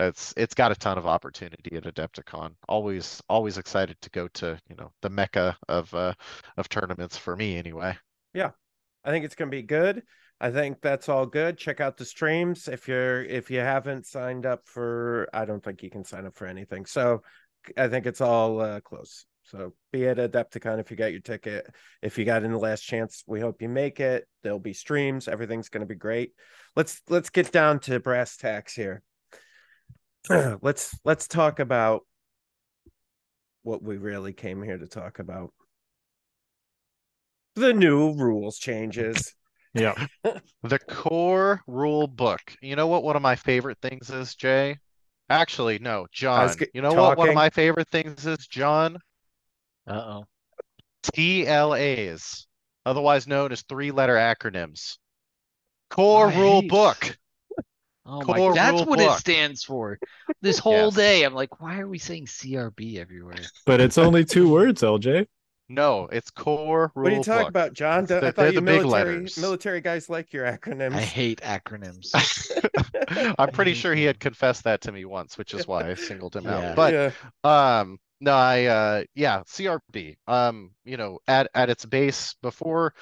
S4: it's it's got a ton of opportunity at Adepticon. Always always excited to go to, you know, the mecca of uh of tournaments for me anyway.
S2: Yeah. I think it's gonna be good. I think that's all good. Check out the streams if you're if you haven't signed up for. I don't think you can sign up for anything. So I think it's all uh, close. So be at Adepticon if you got your ticket. If you got in the last chance, we hope you make it. There'll be streams. Everything's going to be great. Let's let's get down to brass tacks here. let's let's talk about what we really came here to talk about. The new rules changes.
S3: Yeah.
S4: The core rule book. You know what one of my favorite things is, Jay? Actually, no, Jon.
S2: g-
S4: You know what one of my favorite things is, Jon?
S5: Uh-oh.
S4: TLAs, otherwise known as three-letter acronyms. Core rule book.
S5: Oh
S4: Core
S5: my, that's what
S4: book.
S5: it stands for. This whole
S4: Yes.
S5: day, I'm like, why are we saying CRB everywhere?
S3: But it's only two words, LJ.
S4: No, it's core rule
S2: What are you talking
S4: book.
S2: about, Jon?
S4: They're-
S2: I
S4: they're
S2: thought you
S4: the
S2: military
S4: letters.
S2: military guys like your acronyms.
S5: I hate acronyms.
S4: I'm pretty sure he had confessed that to me once, which is why I singled him
S5: Yeah.
S4: out. But
S2: yeah.
S4: Um, no, I uh yeah, CRB. Um, you know, at at its base before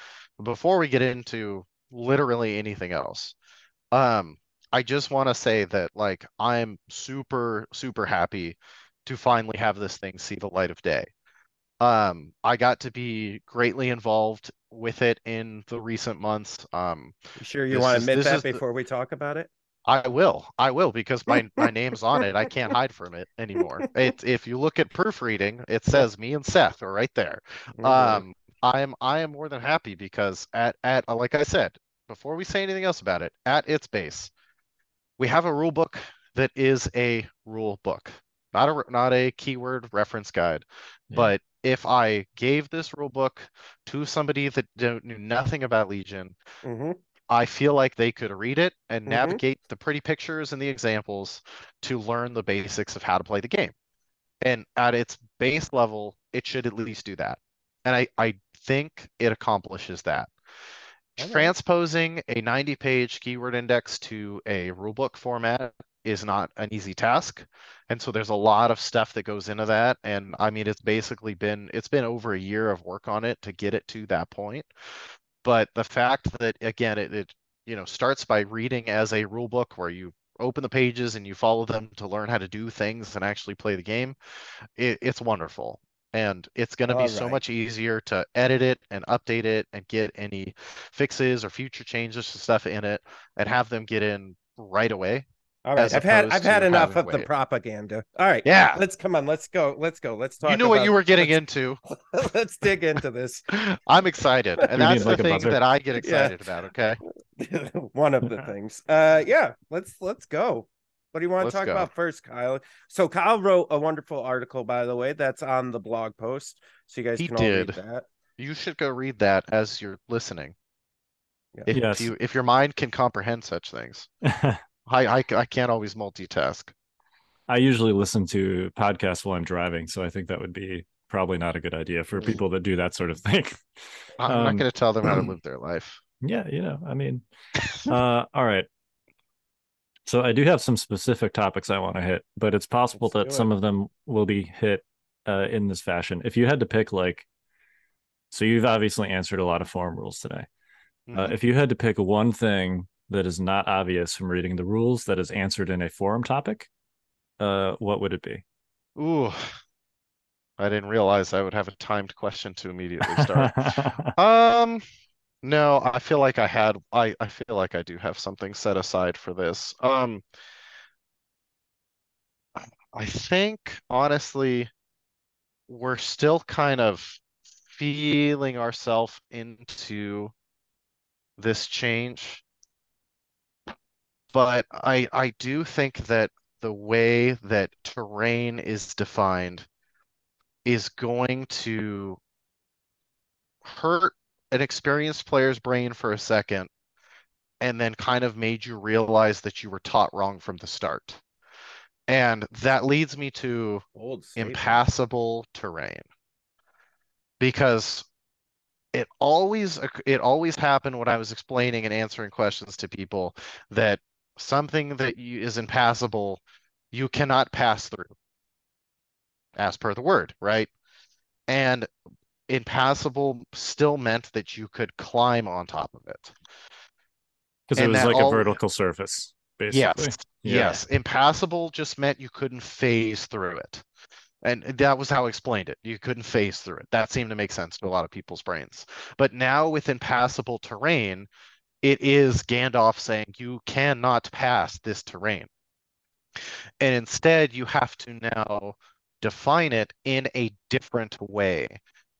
S4: before we get into literally anything else. Um, I just want to say that like I'm super super happy to finally have this thing see the light of day. Um, I got to be greatly involved with it in the recent months. Um,
S2: You sure you want to
S4: is-
S2: admit
S4: this
S2: that
S4: is the-
S2: before we talk about it?
S4: I will. I will because my my name's on it. I can't hide from it anymore. It if you look at proofreading, it says me and Seth are right there.
S2: Mhm.
S4: Um, I am I am more than happy because at at like I said before we say anything else about it, at its base, we have a rule book that is a rule book, not a not a keyword reference guide.
S3: Yeah.
S4: But if I gave this rule book to somebody that don't, knew nothing about Legion,
S2: Mhm.
S4: I feel like they could read it and
S2: Mhm.
S4: navigate the pretty pictures and the examples to learn the basics of how to play the game. And at its base level, it should at least do that. And I, I think it accomplishes that. Transposing a 90 page keyword index to a rulebook format is not an easy task. And so there's a lot of stuff that goes into that. And I mean, it's basically been, it's been over a year of work on it to get it to that point. But the fact that, again, it, it you know, starts by reading as a rule book where you open the pages and you follow them to learn how to do things and actually play the game, it, it's wonderful. And it's going to be so much easier to edit it and update it and get any fixes or future changes to stuff in it and have them get in right away.
S2: All right, I've had I've had enough of
S4: to
S2: the propaganda. All right,
S4: Yeah.
S2: let's come on. Let's go. Let's go. Let's talk.
S4: You knew what you were getting
S2: let's-
S4: into.
S2: let's dig into this.
S4: I'm excited. And
S3: We
S4: that's the
S3: like,
S4: thing that I get
S2: Yeah.
S4: excited about. Okay.
S2: One of the things. Uh, yeah. Let's let's go. What do you want to
S4: Let's
S2: talk
S4: go.
S2: about first, Kyle? So Kyle wrote a wonderful article, by the way. That's on the blog post, so you guys
S4: He
S2: can all read that.
S4: You should go read that as you're listening.
S2: Yeah.
S4: If
S3: Yes.
S4: you if your mind can comprehend such things. I, I, I can't always multitask.
S3: I usually listen to podcasts while I'm driving, so I think that would be probably not a good idea for people that do that sort of thing.
S4: I'm
S3: Um,
S4: not going to tell them how to live their life.
S3: Yeah, you know, I mean, uh, all right. So I do have some specific topics I want to hit, but it's possible
S2: Let's
S3: that
S2: do
S3: some of them will be hit uh, in this fashion. If you had to pick like So you've obviously answered a lot of forum rules today. Uh,
S4: Mhm.
S3: if you had to pick one thing that is not obvious from reading the rules that is answered in a forum topic, uh, what would it be?
S4: Ooh, I didn't realize I would have a timed question to immediately start. Um, no, I feel like I had I I feel like I do have something set aside for this. Um, I think honestly, we're still kind of feeling ourselves into this change. But I I do think that the way that terrain is defined is going to hurt an experienced player's brain for a second and then kind of made you realize that you were taught wrong from the start. And that leads me to impassable terrain. Because it always it always happened when I was explaining and answering questions to people that something that you, is impassable, you cannot pass through. As per the word, right? And impassable still meant that you could climb on top of it.
S3: Because it was like
S4: all-
S3: a vertical surface, basically.
S4: Yes,
S3: Yeah.
S4: yes. Impassable just meant you couldn't phase through it. And that was how I explained it. You couldn't phase through it. That seemed to make sense to a lot of people's brains. But now with impassable terrain, it is Gandalf saying you cannot pass this terrain. And instead, you have to now define it in a different way.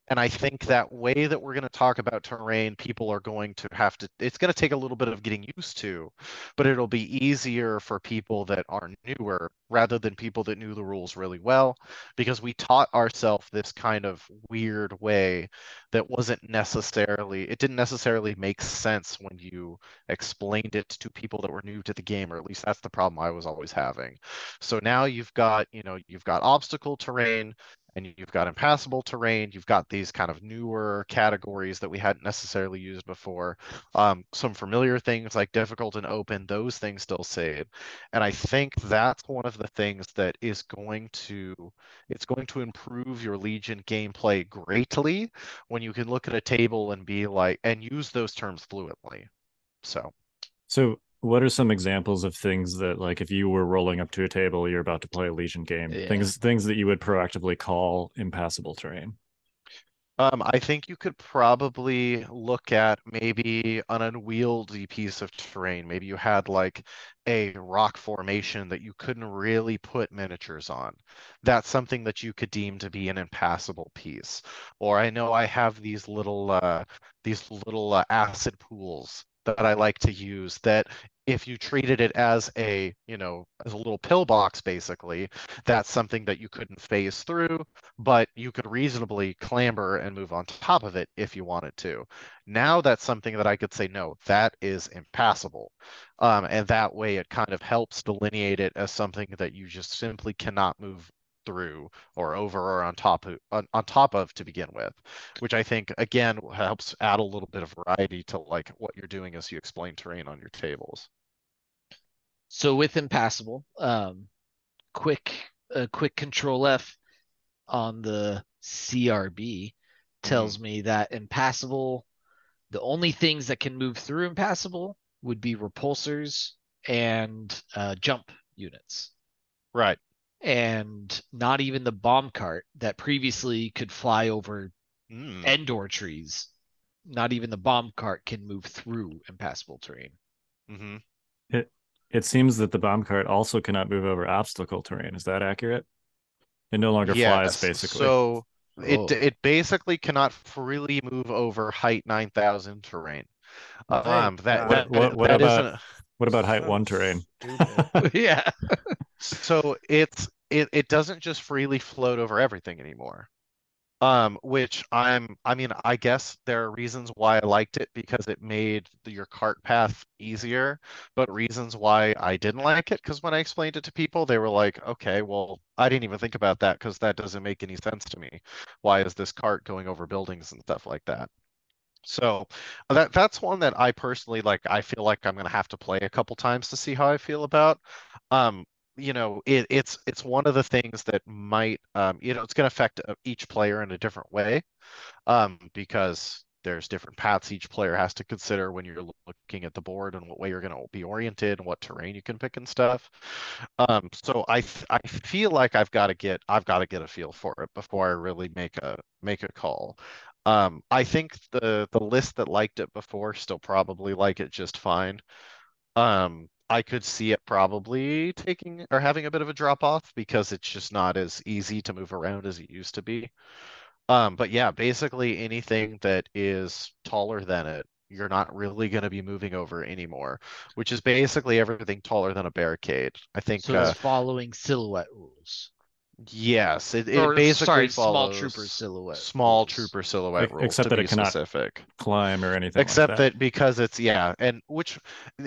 S4: And I think that way that we're going to talk about terrain, people are going to have to, it's going to take a little bit of getting used to, but it'll be easier for people that are newer rather than people that knew the rules really well, because we taught ourselves this kind of weird way that wasn't necessarily, it didn't necessarily make sense when you explained it to people that were new to the game, or at least that's the problem I was always having. So now you've got, you know, you've got obstacle terrain, and you've got impassable terrain. You've got these kind of newer categories that we hadn't necessarily used before. Um, some familiar things like difficult and open, those things still save. And I think that's one of the things that is going to it's going to improve your Legion gameplay greatly when you can look at a table and be like and use those terms fluently. So
S3: So, what are some examples of things that, like, if you were rolling up to a table, you're about to play a Legion game,
S5: Yeah.
S3: things things that you would proactively call impassable terrain?
S4: Um, I think you could probably look at maybe an unwieldy piece of terrain. Maybe you had like a rock formation that you couldn't really put miniatures on. That's something that you could deem to be an impassable piece. Or I know I have these little uh, these little uh, acid pools that I like to use that if you treated it as a, you know, as a little pillbox basically, that's something that you couldn't phase through but you could reasonably clamber and move on top of it if you wanted to. Now that's something that I could say, no, that is impassable. Um, and that way it kind of helps delineate it as something that you just simply cannot move through or over or on top of on, on top of to begin with, which I think again helps add a little bit of variety to like what you're doing as you explain terrain on your tables.
S5: So with impassable, um, quick, a quick control F on the CRB tells me that impassable, the only things that can move through impassable would be repulsors and uh, jump units.
S4: Right.
S5: And not even the bomb cart that previously could fly over
S4: Mm.
S5: Endor trees. Not even the bomb cart can move through impassable terrain.
S4: hmm
S3: It seems that the bomb cart also cannot move over obstacle terrain. Is that accurate? It no longer flies, basically.
S4: So it
S5: Oh.
S4: it basically cannot freely move over height 9000 terrain. Um, that,
S2: God.
S4: that,
S3: What- what- what
S4: that
S3: about-
S4: isn't-
S3: what about height one terrain?
S5: yeah.
S4: so it's it, it doesn't just freely float over everything anymore. Um, which I'm I mean, I guess there are reasons why I liked it because it made the, your cart path easier, but reasons why I didn't like it because when I explained it to people, they were like, okay, well, I didn't even think about that because that doesn't make any sense to me. Why is this cart going over buildings and stuff like that? So that that's one that I personally like. I feel like I'm gonna have to play a couple times to see how I feel about. Um, you know, it, it's it's one of the things that might, um, you know, it's to affect uh, each player in a different way, um, because there's different paths each player has to consider when you're looking at the board and what way you're going to be oriented and what terrain you can pick and stuff. Um, so I I feel like I've got to get I've got to get a feel for it before I really make a make a call. Um, I think the the list that liked it before still probably like it just fine. Um, I could see it probably taking or having a bit of a drop off because it's just not as easy to move around as it used to be. Um, but yeah, basically anything that is taller than it, you're not really going to be moving over anymore, which is basically everything taller than a barricade. I think
S5: So
S4: uh,
S5: it's following silhouette rules.
S4: Yes, it, it
S5: Or,
S4: basically
S5: sorry, small
S4: follows
S5: trooper silhouette
S4: small
S5: rules.
S4: trooper silhouette
S3: Ex-
S4: rules
S3: except
S4: to
S3: that
S4: be
S3: it cannot
S4: specific.
S3: Climb or anything like
S4: Except
S3: that.
S4: that because it's yeah, and which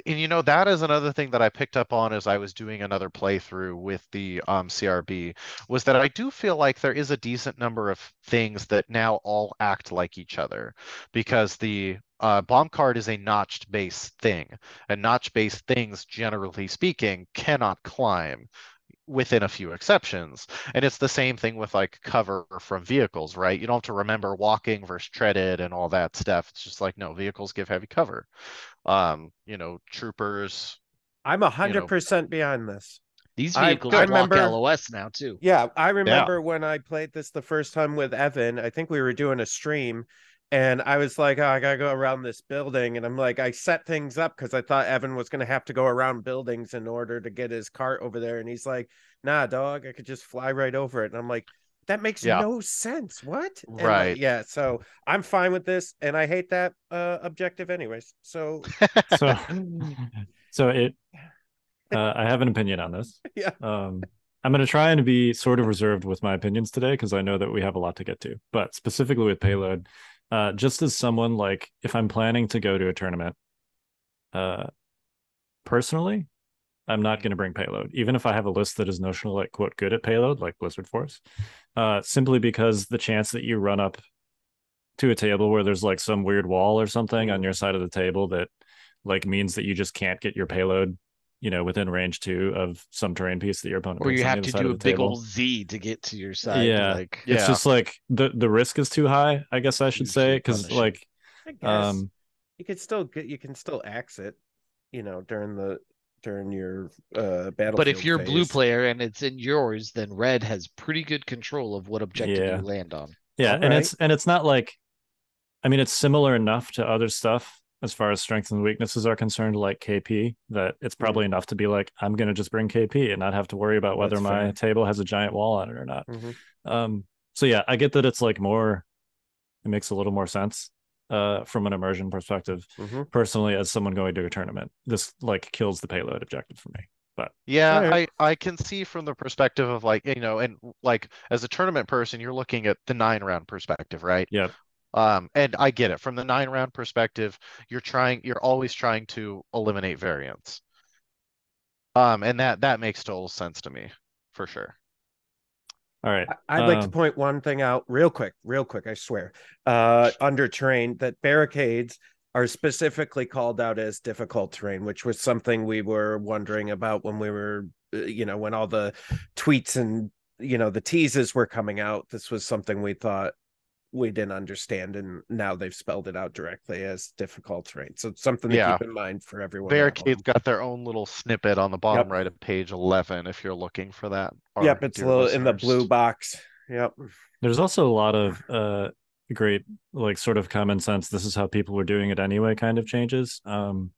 S4: and you know that is another thing that I picked up on as I was doing another playthrough with the um CRB was that I do feel like there is a decent number of things that now all act like each other because the uh, bomb cart is a notched base thing, and notch based things, generally speaking, cannot climb within a few exceptions. And it's the same thing with like cover from vehicles, right? You don't have to remember walking versus treaded and all that stuff. It's just like, no, vehicles give heavy cover. Um, you know, troopers.
S2: I'm a hundred percent behind this.
S5: These vehicles
S2: I
S5: block
S2: remember-
S5: LOS now too.
S2: Yeah, I remember when I played this the first time with Evan. I think we were doing a stream, and I was like, oh, I gotta go around this building, and I'm like, I set things up because I thought Evan was gonna have to go around buildings in order to get his cart over there, and he's like, Nah, dog, I could just fly right over it, and I'm like. That makes
S4: Yeah.
S2: no sense. What? And, like,
S4: Right.
S2: yeah. So I'm fine with this, and I hate that uh, objective, anyways. So
S3: so so it uh, i have an opinion on this
S2: Yeah.
S3: um i'm going to try and be sort of reserved with my opinions today because i know that we have a lot to get to but specifically with payload uh just as someone like if i'm planning to go to a tournament uh personally i'm not going to bring payload. Even if i have a list that is notional like quote good at payload like blizzard force uh simply because the chance that you run up to a table where there's like some weird wall or something on your side of the table that like means that you just can't get your payload you know within range two of some terrain piece that your opponent
S5: Or
S3: puts
S5: you
S3: the
S5: have to
S3: side
S5: do
S3: of
S5: a
S3: the
S5: big
S3: table.
S5: old Z to get to your side.
S3: Yeah.
S5: Like
S3: it's
S4: Yeah.
S3: just like the the risk is too high i guess i should
S5: Usually
S3: say because like um
S2: you could still get you can still axe it, you know, during the during your uh battle.
S5: but if you're a blue player and it's in yours, then red has pretty good control of what objective
S3: Yeah.
S5: you land on.
S3: yeah and
S2: Alright.
S3: it's and it's not like i mean it's similar enough to other stuff as far as strengths and weaknesses are concerned like kp that it's
S2: Mm-hmm.
S3: probably enough to be like i'm going to just bring kp and not have to worry about whether
S2: That's
S3: my
S2: fair.
S3: table has a giant wall on it or not
S2: Mhm.
S3: um so yeah i get that it's like more it makes a little more sense uh from an immersion perspective
S2: Mhm.
S3: personally as someone going to a tournament this like kills the payload objective for me But
S4: Yeah,
S2: Alright.
S4: I I can see from the perspective of like, you know, and like as a tournament person, you're looking at the nine round perspective, right?
S3: Yep.
S4: Um, and I get it. From the nine round perspective, you're trying, you're always trying to eliminate variance. Um, and that that makes total sense to me, for sure.
S3: all right
S2: I- I'd like to
S3: Um,
S2: point one thing out real quick, real quick, I swear. Uh under terrain that barricades are specifically called out as difficult terrain, which was something we were wondering about when we were uh, you know, when all the tweets and you know the teases were coming out. This was something we thought we didn't understand and now they've spelled it out directly as difficult terrain. So it's something to
S4: Yeah.
S2: keep in mind for everyone. at
S4: Barricade's
S2: home.
S4: got their own little snippet on the bottom
S2: Yep.
S4: right of page 11 if you're looking for that. or
S2: Yep, it's a
S4: dear
S2: little in the blue box. Yep.
S3: there's also a lot of uh great like sort of common sense this is how people were doing it anyway kind of changes um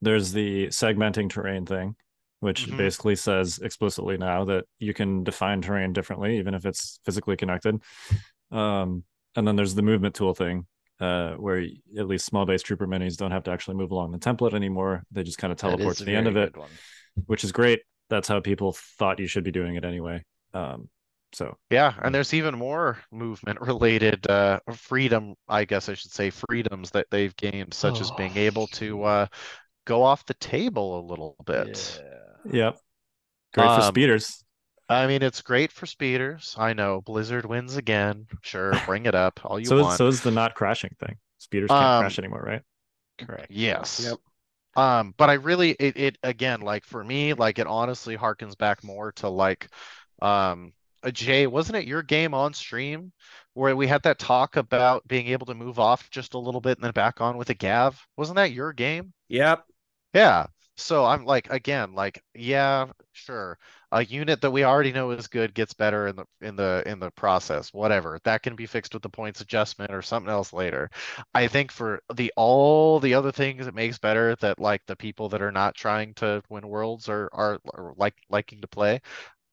S3: there's the segmenting terrain thing which
S4: Mhm.
S3: basically says explicitly now that you can define terrain differently even if it's physically connected um and then there's the movement tool thing uh where at least small base trooper minis don't have to actually move along the template anymore they just kind of teleport to the end of it
S5: one.
S3: which is great that's how people thought you should be doing it anyway um so
S4: Yeah, and there's even more movement related uh freedom, I guess I should say freedoms that they've gained, such as being able to uh go off the table a little bit.
S5: Yeah.
S3: Yep. Great for
S4: Um,
S3: speeders.
S4: I mean, it's great for speeders. I know Blizzard wins again. Sure, bring it up all you
S3: So is,
S4: want.
S3: so is the not crashing thing. Speeders can't
S4: Um,
S3: crash anymore, right?
S5: Correct.
S4: Yes.
S2: Yep.
S4: Um, but I really it it again like for me like it honestly harkens back more to like um uh, Jay, wasn't it your game on stream where we had that talk about being able to move off just a little bit and then back on with a Gav? Wasn't that your game?
S2: Yep.
S4: Yeah. So I'm like again, like yeah, sure. A unit that we already know is good gets better in the in the in the process. Whatever. That can be fixed with the points adjustment or something else later. I think for the all the other things it makes better that like the people that are not trying to win worlds are are, are like liking to play.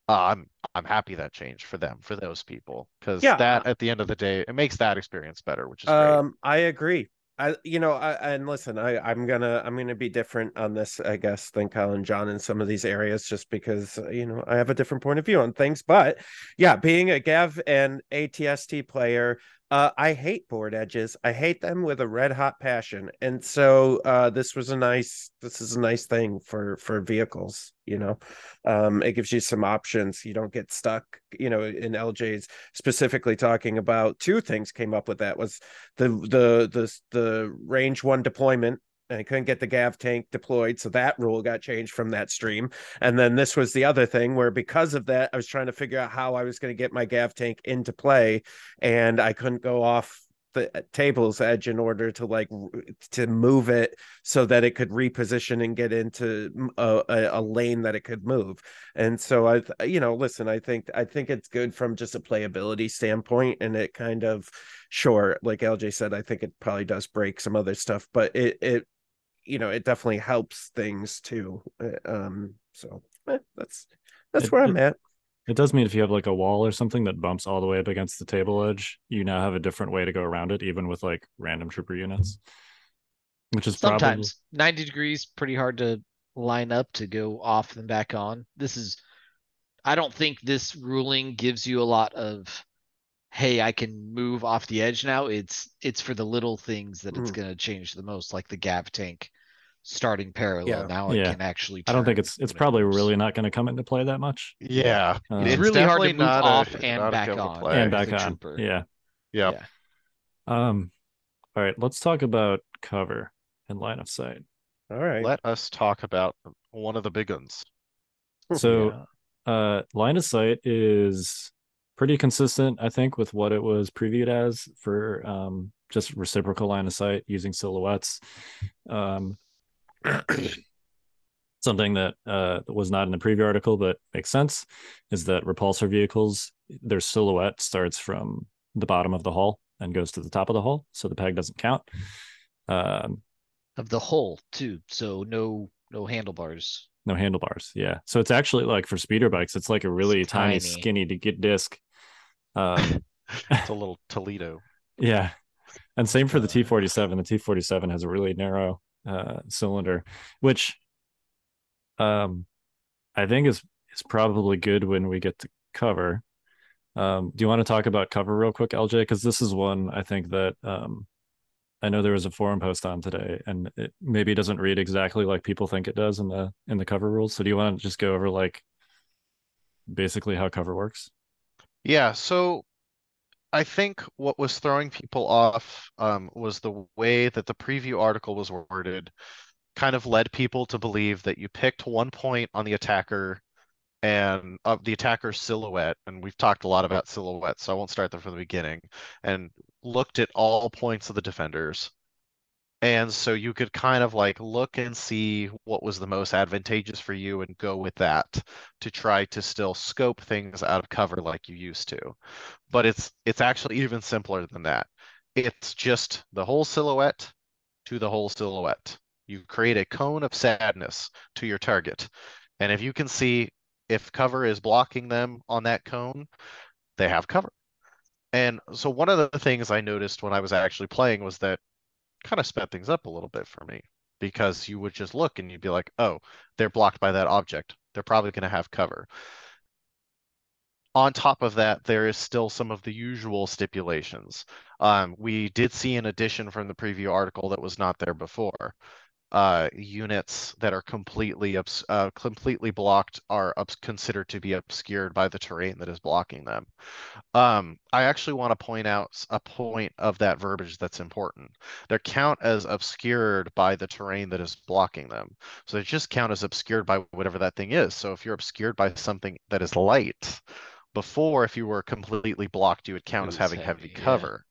S4: Uh, I'm I'm happy that changed for them for those people because
S2: Yeah.
S4: that at the end of the day it makes that experience better, which is great.
S2: Um, I agree. I, you know, I, and listen, I, I'm gonna, I'm gonna be different on this, I guess, than Kyle and Jon in some of these areas, just because, uh, you know, I have a different point of view on things. But yeah, being a Gav and ATST player, uh, I hate board edges. I hate them with a red hot passion. And so, uh, this was a nice, this is a nice thing for for vehicles. You know, um, it gives you some options. You don't get stuck. You know, in LJ's specifically talking about two things came up with that was the the the the range one deployment and I couldn't get the Gav tank deployed, so that rule got changed from that stream. And then this was the other thing where because of that, I was trying to figure out how I was going to get my Gav tank into play, and I couldn't go off the uh, table's edge in order to like to move it so that it could reposition and get into a, a, a lane that it could move and so i you know listen i think i think it's good from just a playability standpoint and it kind of sure like lj said i think it probably does break some other stuff but it it you know it definitely helps things too Uh, um so eh, that's that's
S3: It-
S2: where i'm at
S3: It does mean if you have like a wall or something that bumps all the way up against the table edge, you now have a different way to go around it, even with like random trooper units. Which is probably
S5: Sometimes ninety degrees, pretty hard to line up to go off and back on. This is, I don't think this ruling gives you a lot of, hey, I can move off the edge now. It's it's for the little things that it's
S2: Mm.
S5: gonna change the most, like the Gav tank starting parallel.
S2: Yeah.
S5: Now it
S3: Yeah.
S5: can actually.
S3: I don't think it's it's probably
S5: moves.
S3: really not going to come into play that much.
S4: Yeah,
S3: Uh,
S5: It's
S3: It's
S5: really hard to move
S4: not a-
S5: off and
S4: not a
S5: back on.
S4: play.
S3: and back on.
S5: trooper.
S3: Yeah.
S4: yeah.
S5: Yeah.
S3: Um all right, let's talk about cover and line of sight.
S2: all right
S4: Let us talk about one of the big ones.
S3: So uh line of sight is pretty consistent, I think, with what it was previewed as for um just reciprocal line of sight using silhouettes. Um something that uh was not in the preview article but makes sense is that repulsor vehicles their silhouette starts from the bottom of the hull and goes to the top of the hull so the peg doesn't count um
S5: Of the hull too, so no no handlebars.
S3: no handlebars yeah so it's actually like for speeder bikes it's like a really tiny,
S5: tiny.
S3: skinny to get disc um
S4: It's a little Toledo.
S3: yeah and same for the t47 the t47 has a really narrow uh cylinder which um i think is is probably good when we get to cover um do you want to talk about cover real quick lj because this is one i think that um I know there was a forum post on today, and it maybe doesn't read exactly like people think it does in the in the cover rules. So do you want to just go over like basically how cover works?
S4: Yeah, so I think what was throwing people off um, was the way that the preview article was worded, kind of led people to believe that you picked one point on the attacker and of the attacker's silhouette, and we've talked a lot about silhouette, so I won't start there from the beginning, and looked at all points of the defenders. And so you could kind of like look and see what was the most advantageous for you and go with that to try to still scope things out of cover like you used to. But it's it's actually even simpler than that. It's just the whole silhouette to the whole silhouette. You create a cone of sadness to your target. And if you can see if cover is blocking them on that cone, they have cover. And so one of the things I noticed when I was actually playing was that kind of sped things up a little bit for me because you would just look and you'd be like, oh, they're blocked by that object. They're probably going to have cover. On top of that, there is still some of the usual stipulations. Um, we did see an addition from the preview article that was not there before. Uh, units that are completely obs- uh, completely blocked are obs- considered to be obscured by the terrain that is blocking them. Um, I actually want to point out a point of that verbiage that's important. They're count as obscured by the terrain that is blocking them. So they just count as obscured by whatever that thing is. So if you're obscured by something that is light, before if you were completely blocked, you would count as having
S5: heavy,
S4: heavy cover.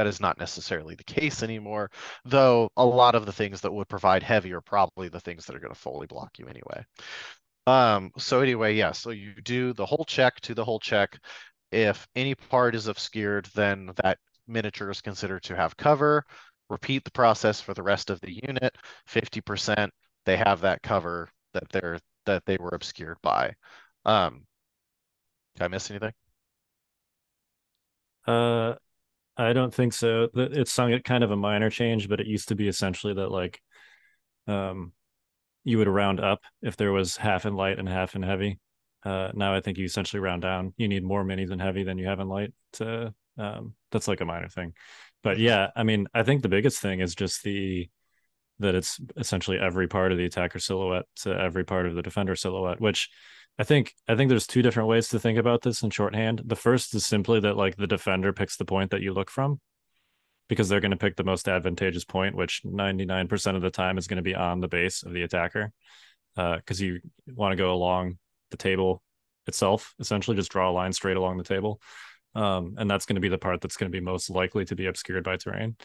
S4: That is not necessarily the case anymore, though a lot of the things that would provide heavy are probably the things that are going to fully block you anyway. Um, so anyway, yeah, so you do the whole check to the whole check. If any part is obscured, then that miniature is considered to have cover. Repeat the process for the rest of the unit. 50%, they have that cover that they're that they were obscured by. Um, did I miss anything?
S3: Uh, I don't think so. It's some kind of a minor change, but it used to be essentially that like, um, you would round up if there was half in light and half in heavy. Uh, now I think you essentially round down. You need more minis in heavy than you have in light. To um, that's like a minor thing, but yeah, I mean, I think the biggest thing is just the that it's essentially every part of the attacker silhouette to every part of the defender silhouette, which I think I think there's two different ways to think about this in shorthand. The first is simply that like the defender picks the point that you look from because they're going to pick the most advantageous point, which 99% of the time is going to be on the base of the attacker. Because you want to go along the table itself, essentially just draw a line straight along the table. Um, and that's going to be the part that's going to be most likely to be obscured by terrain.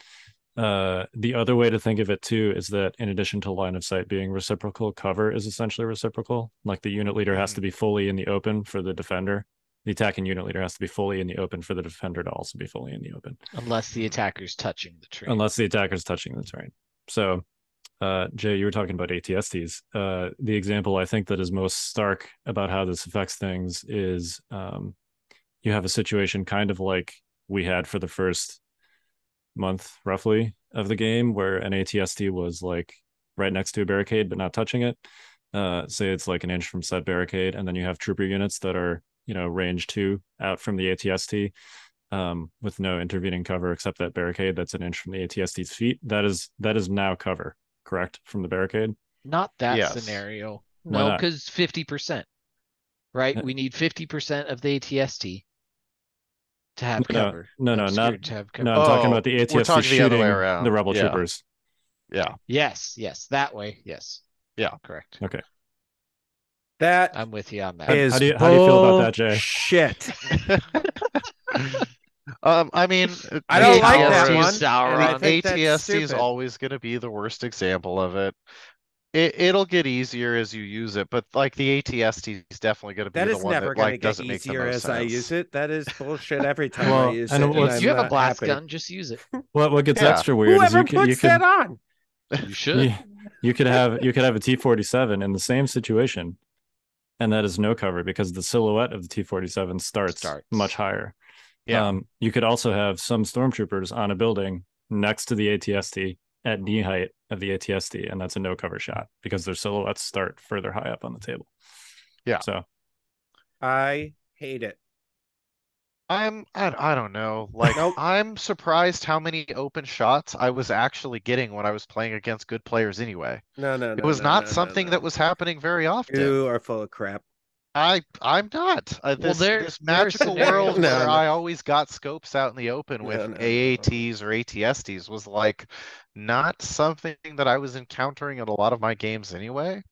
S3: Uh, the other way to think of it too is that in addition to line of sight being reciprocal, cover is essentially reciprocal. Like the unit leader has to be fully in the open for the defender. The attacking unit leader has to be fully in the open for the defender to also be fully in the open,
S5: Unless the attacker's touching the tree.
S3: unless the attacker's touching the terrain. So, uh, Jay, you were talking about ATSTs. Uh, the example I think that is most stark about how this affects things is um, you have a situation kind of like we had for the first month roughly of the game where an ATST was like right next to a barricade but not touching it. Uh, say it's like an inch from said barricade, and then you have trooper units that are you know range two out from the ATST um, with no intervening cover except that barricade that's an inch from the ATST's feet. That is that is now cover, correct, from the barricade.
S5: Not that
S4: Yes.
S5: scenario. No, because fifty percent. Right? We need fifty percent of the ATST to have
S3: No,
S5: cover.
S3: no, no, not-
S5: obscured to have cover.
S3: No, I'm talking
S4: Oh,
S3: about the
S4: we're
S3: ATST
S4: the
S3: shooting
S4: around.
S3: the rebel
S4: Yeah.
S3: troopers.
S4: Yeah.
S5: Yes, yes, that way. Yes.
S4: Yeah.
S5: Correct.
S3: Okay.
S2: That
S5: I'm with you on that.
S3: How-
S2: is
S3: how do you- how do you feel about that, Jay?
S2: Shit.
S4: um, I mean,
S2: I don't
S4: the
S2: like that one.
S5: is sour on
S4: ATST is always going to be the worst example of it. It it'll get easier as you use it, but like the ATST is definitely going to be
S2: That
S4: the
S2: is
S4: one
S2: never
S4: that
S2: going to
S4: like
S2: get
S4: doesn't make the
S2: easier
S4: most
S2: as I use it. That is bullshit every time
S3: Well,
S2: I use
S3: and
S2: it.
S3: what's-
S2: I'm
S5: if you have a
S2: not
S5: blast
S2: happy.
S5: gun, just use it.
S3: What what gets
S4: Yeah.
S3: extra weird is
S2: Whoever
S3: you could you
S2: puts that on?
S5: You should.
S3: you, you could have you could have a T47 in the same situation, and that is no cover because the silhouette of the T47 starts,
S5: Starts.
S3: much higher.
S4: Yeah.
S3: Um, you could also have some stormtroopers on a building next to the ATST at knee height of the ATST, and that's a no cover shot because their silhouettes start further high up on the table.
S4: Yeah.
S3: So
S2: I hate it.
S4: I'm I, I don't know. Like
S2: Nope.
S4: I'm surprised how many open shots I was actually getting when I was playing against good players anyway.
S2: No, no, no.
S4: It was
S2: no,
S4: not
S2: no, no,
S4: something
S2: no.
S4: that was happening very often.
S2: You are full of crap.
S4: I I'm not. Uh,
S5: Well,
S4: this
S5: there-
S4: this
S5: there are
S4: magical
S5: scenarios-
S4: world
S2: No,
S4: where
S2: no.
S4: I always got scopes out in the open with
S2: No, no, no, no.
S4: AATs or ATSTs was like not something that I was encountering in a lot of my games anyway.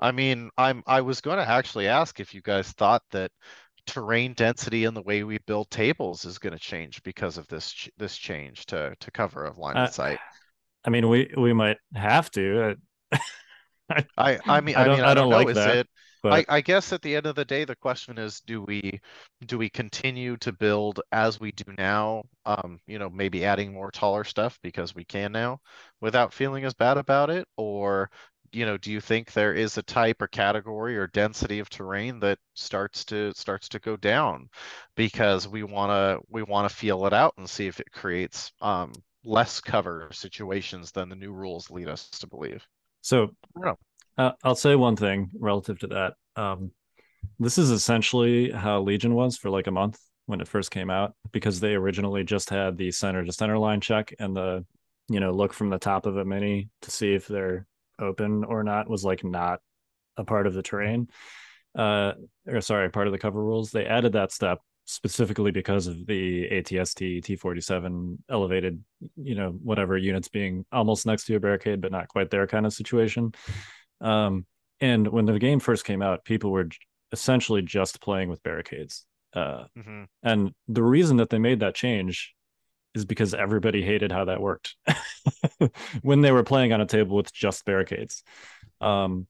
S4: I mean, I'm I was going to actually ask if you guys thought that terrain density and the way we build tables is going to change because of this ch this change to to cover of line
S3: Uh,
S4: of sight.
S3: I mean, we we might have to, uh,
S4: I I mean
S3: I
S4: I,
S3: don't-
S4: mean
S3: I
S4: I
S3: don't
S4: don't know
S3: like
S4: is
S3: that,
S4: it
S3: but
S4: I, I guess at the end of the day, the question is, do we do we continue to build as we do now? Um, you know, maybe adding more taller stuff because we can now without feeling as bad about it? Or, you know, do you think there is a type or category or density of terrain that starts to starts to go down because we wanna we wanna feel it out and see if it creates um less cover situations than the new rules lead us to believe?
S3: So
S4: I don't know.
S3: Uh, I'll say one thing relative to that. Um, this is essentially how Legion was for like a month when it first came out, because they originally just had the center to center line check and the you know, look from the top of a mini to see if they're open or not was like not a part of the terrain. Uh, or sorry, part of the cover rules. They added that step specifically because of the ATST T47 elevated, you know, whatever units being almost next to a barricade, but not quite there kind of situation. Um, and when the game first came out, people were essentially just playing with barricades. Uh,
S4: Mhm.
S3: and the reason that they made that change is because everybody hated how that worked when they were playing on a table with just barricades. Um,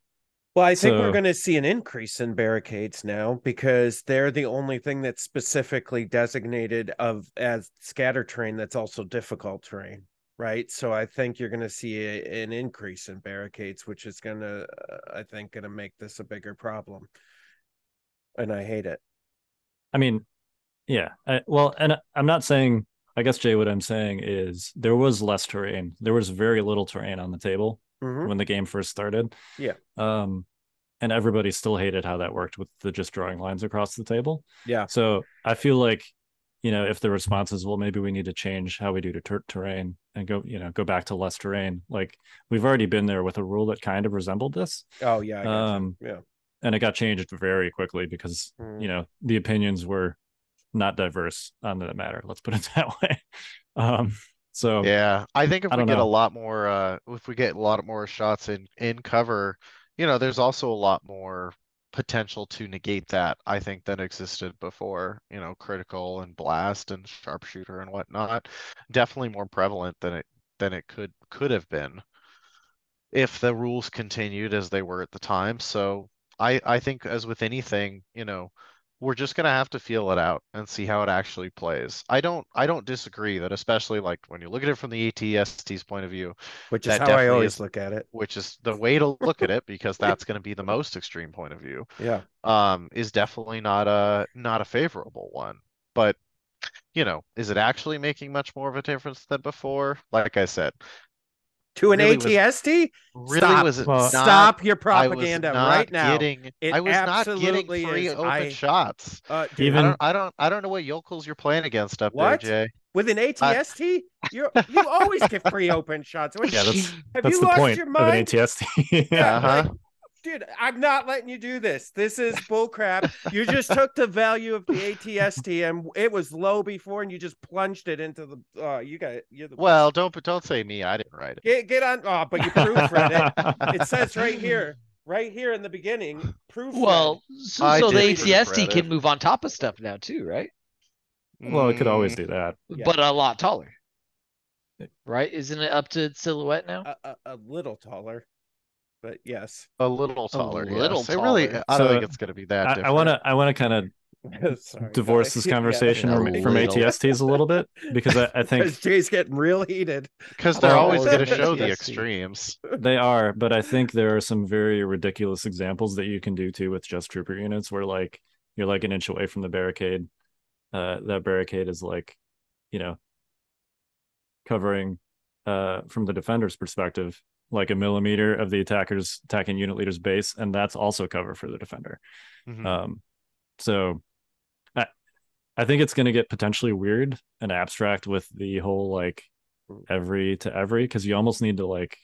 S2: Well, I think we're going to see an increase in barricades now because they're the only thing that's specifically designated of as scatter terrain that's also difficult terrain, right? So I think you're going to see a, an increase in barricades, which is going to, uh, I think, going to make this a bigger problem. And I hate it.
S3: I mean, yeah. I, well, and I'm not saying. I guess Jay, what I'm saying is there was less terrain. There was very little terrain on the table
S2: Mhm.
S3: when the game first started.
S2: Yeah.
S3: Um, and everybody still hated how that worked with the just drawing lines across the table.
S2: Yeah.
S3: So I feel like, you know, if the response is, well, maybe we need to change how we do the ter- terrain and go, you know, go back to less terrain. Like we've already been there with a rule that kind of resembled this,
S2: Oh, yeah. I.
S3: Um,
S2: yeah.
S3: and it got changed very quickly because
S2: Mm.
S3: you know the opinions were not diverse on that matter. Let's put it that way. Um, so
S4: Yeah, I think if
S3: I
S4: we
S3: don't
S4: get a lot more, uh, if we get a lot more shots in in cover, you know, there's also a lot more potential to negate that. I think that existed before. You know, critical and blast and sharpshooter and whatnot. Definitely more prevalent than it than it could could have been if the rules continued as they were at the time. So I I think as with anything, you know, we're just gonna have to feel it out and see how it actually plays. I don't I don't disagree that especially like when you look at it from the ATST's point of view,
S2: Which is how I always
S4: is-
S2: look at it.
S4: which is the way to look at it because that's gonna be the most extreme point of view,
S2: Yeah.
S4: um, is definitely not a not a favorable one. But you know, is it actually making much more of a difference than before? Like I said,
S2: To an
S4: Really was-
S2: ATST?
S4: really
S2: Stop.
S4: was it
S3: Well-
S4: not
S2: Stop your propaganda
S4: not
S2: right now.
S4: getting
S2: It
S4: I was not getting free
S2: is.
S4: open
S2: I-
S4: shots.
S2: Uh, dude,
S4: I
S3: Even-
S4: don't I don't I don't know what yokels you're playing against up
S2: What?
S4: there, Jay.
S2: with an ATST, you you always get free open shots. What-
S3: yeah, that's
S2: have
S3: that's
S2: you
S3: the
S2: lost
S3: point
S2: your
S3: of an? ATST.
S2: Yeah,
S4: Uh-huh.
S2: like, dude, I'm not letting you do this. This is bullcrap. You just took the value of the ATST and it was low before, and you just plunged it into the. Uh, you got you're the
S4: Well, don't don't say me. I didn't write it.
S2: get get on. Oh, but you proofread it. It says right here, right here in the beginning, proofread.
S5: Well, so, so the
S4: did
S5: ATST can move on top of stuff now too, right?
S3: well, it could always
S4: Mm,
S3: do that.
S2: Yeah.
S5: But a lot taller. Right? Isn't it up to silhouette now?
S2: a, a, a little taller, but yes.
S4: a little taller.
S5: A little
S4: yes. It really,
S5: taller.
S4: I don't think it's going to be that
S3: I, want to I want to kind of
S2: Sorry,
S3: divorce
S2: guys.
S3: this conversation
S5: yeah.
S3: from,
S5: A
S3: from
S5: little.
S3: ATSTs a little bit because I, I think
S2: Because Jay's getting real heated.
S4: because they're always going to show the extremes.
S3: They are, but I think there are some very ridiculous examples that you can do too with just trooper units where like you're like an inch away from the barricade. Uh that barricade is like, you know, covering uh from the defender's perspective, like a millimeter of the attacker's attacking unit leader's base, and that's also cover for the defender.
S4: Mhm.
S3: Um so I I think it's gonna get potentially weird and abstract with the whole like every to every because you almost need to like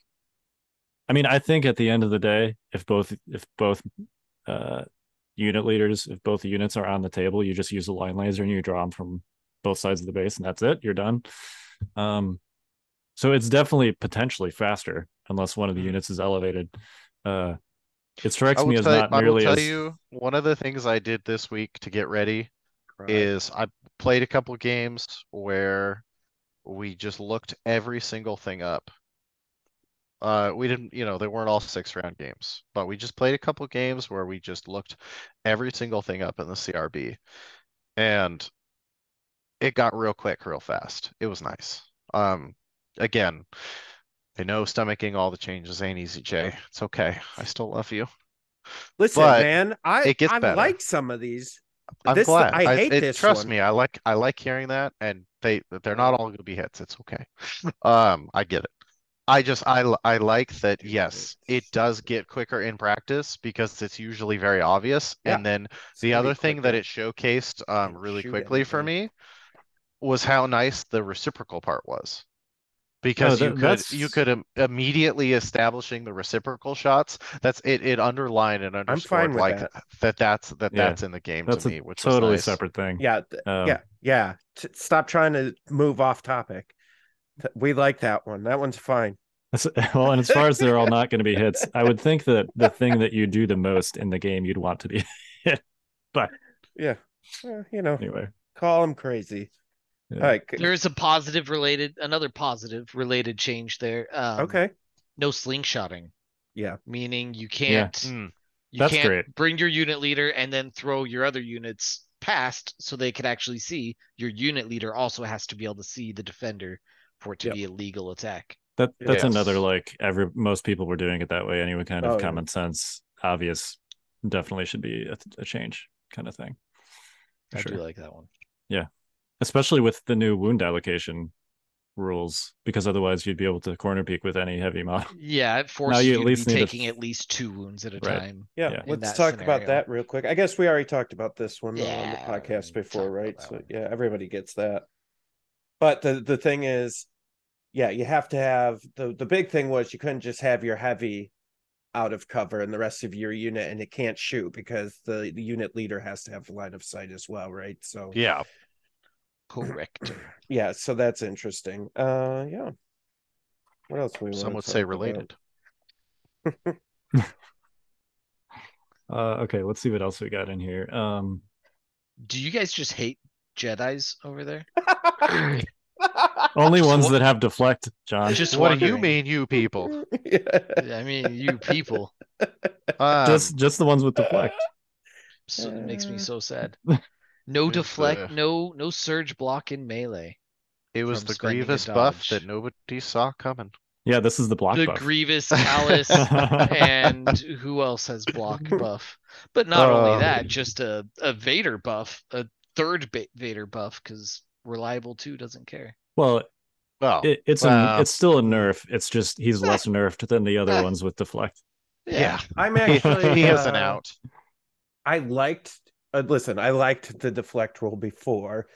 S3: I mean, I think at the end of the day, if both if both uh unit leaders, if both units are on the table, you just use a line laser and you draw them from both sides of the base, and that's it. You're done. Um, so it's definitely potentially faster unless one of the
S4: Mhm.
S3: units is elevated. Uh, it strikes me as
S4: tell,
S3: not
S4: I will tell
S3: as
S4: you one of the things I did this week to get ready is I played a couple games where we just looked every single thing up. Uh, we didn't, you know, they weren't all six round games, but we just played a couple games where we just looked every single thing up in the CRB. And it got real quick, real fast. It was nice. Um, again, I know stomaching all the changes ain't easy, Jay. It's okay. I still love you.
S2: Listen,
S4: But
S2: man, I
S4: it gets
S2: I
S4: better.
S2: like some of these.
S4: I'm
S2: This-
S4: glad.
S2: I hate
S4: it-
S2: this
S4: Trust
S2: one.
S4: me, I like I like hearing that, and they they're not all gonna be hits. It's okay. Um, I get it. I just I I like that. Yes, it does get quicker in practice because it's usually very obvious.
S2: Yeah,
S4: And then
S2: It's
S4: the other thing that it showcased um really
S2: shoot
S4: quickly for me was how nice the reciprocal part was. Because
S3: No,
S4: you could
S3: that's-
S4: you could im- immediately establishing the reciprocal shots. That's it. It underlined and
S2: fine
S4: underscored
S2: with
S4: like
S2: that.
S4: that. That's that
S3: Yeah.
S4: that's in the game
S3: That's
S4: to
S3: a
S4: me, which
S3: totally
S4: nice.
S3: separate thing.
S2: Yeah, th-
S3: Um,
S2: yeah, yeah. T- stop trying to move off topic. Th- We like that one. That one's fine.
S3: Well, and as far as they're all not going to be hits, I would think that the thing that you do the most in the game you'd want to be hit. But
S2: Yeah, Well, you know,
S3: anyway,
S2: call them crazy.
S3: Yeah.
S2: All right.
S5: There is a positive related, another positive related change there. Um,
S2: Okay.
S5: No slingshotting,
S2: Yeah.
S5: meaning you can't,
S4: Mm.
S5: you
S3: That's
S5: can't
S3: great.
S5: bring your unit leader and then throw your other units past so they can actually see. Your unit leader also has to be able to see the defender for it to
S2: Yep.
S5: be a legal attack.
S3: that that's
S4: Yes.
S3: another like every most people were doing it that way anyway. Kind of
S2: Oh, yeah.
S3: common sense, obvious. Definitely should be a, a change kind of thing. For
S5: I
S3: sure.
S5: do like that one.
S3: Especially with the new wound allocation rules, because otherwise you'd be able to corner peek with any heavy model.
S5: Yeah, it forces
S3: you
S5: you,
S3: at
S5: to
S3: least
S5: be
S3: need to-
S5: taking at least two wounds at a
S3: Right.
S5: time.
S2: Yeah,
S3: Yeah.
S2: Let's
S5: that
S2: talk about that real quick. I guess we already talked about this one on the podcast before, right? So
S5: one.
S2: yeah, everybody gets that. But the the thing is, yeah, you have to have the the big thing was you couldn't just have your heavy out of cover and the rest of your unit and it can't shoot because the, the unit leader has to have line of sight as well, right? So
S4: Yeah.
S5: Correct.
S2: yeah, so that's interesting. Uh yeah. What else we
S4: Some
S2: wanna
S4: would say
S2: talk about?
S4: related.
S3: Uh, okay, let's see what else we got in here. Um,
S5: Do you guys just hate Jedi's over there?
S3: only
S5: Just
S3: ones
S5: wa-
S3: that have deflect, Jon.
S5: Just
S4: what do you
S5: wondering.
S4: mean, you people?
S2: yeah.
S5: I mean, you people.
S4: Um,
S3: just just the ones with deflect.
S5: So it makes me so sad. No
S4: It's,
S5: deflect,
S4: uh,
S5: no no surge block in melee.
S4: it was
S5: from
S4: the
S5: spending a
S4: grievous buff
S5: dodge.
S4: that nobody saw coming.
S3: Yeah, this is the block
S5: The
S3: buff.
S5: Grievous, Alice, and who else has block buff? But not
S4: Uh,
S5: only that, just a, a Vader buff, a third ba- Vader buff, because reliable two doesn't care.
S3: well,
S4: Well,
S3: it, it's
S4: Wow.
S3: a it's still a nerf. It's just he's less nerfed than the other ones with deflect.
S4: yeah,
S2: I'm
S4: he,
S2: actually
S4: he has an
S2: uh,
S4: out.
S2: I liked uh, listen, I liked the deflect rule before,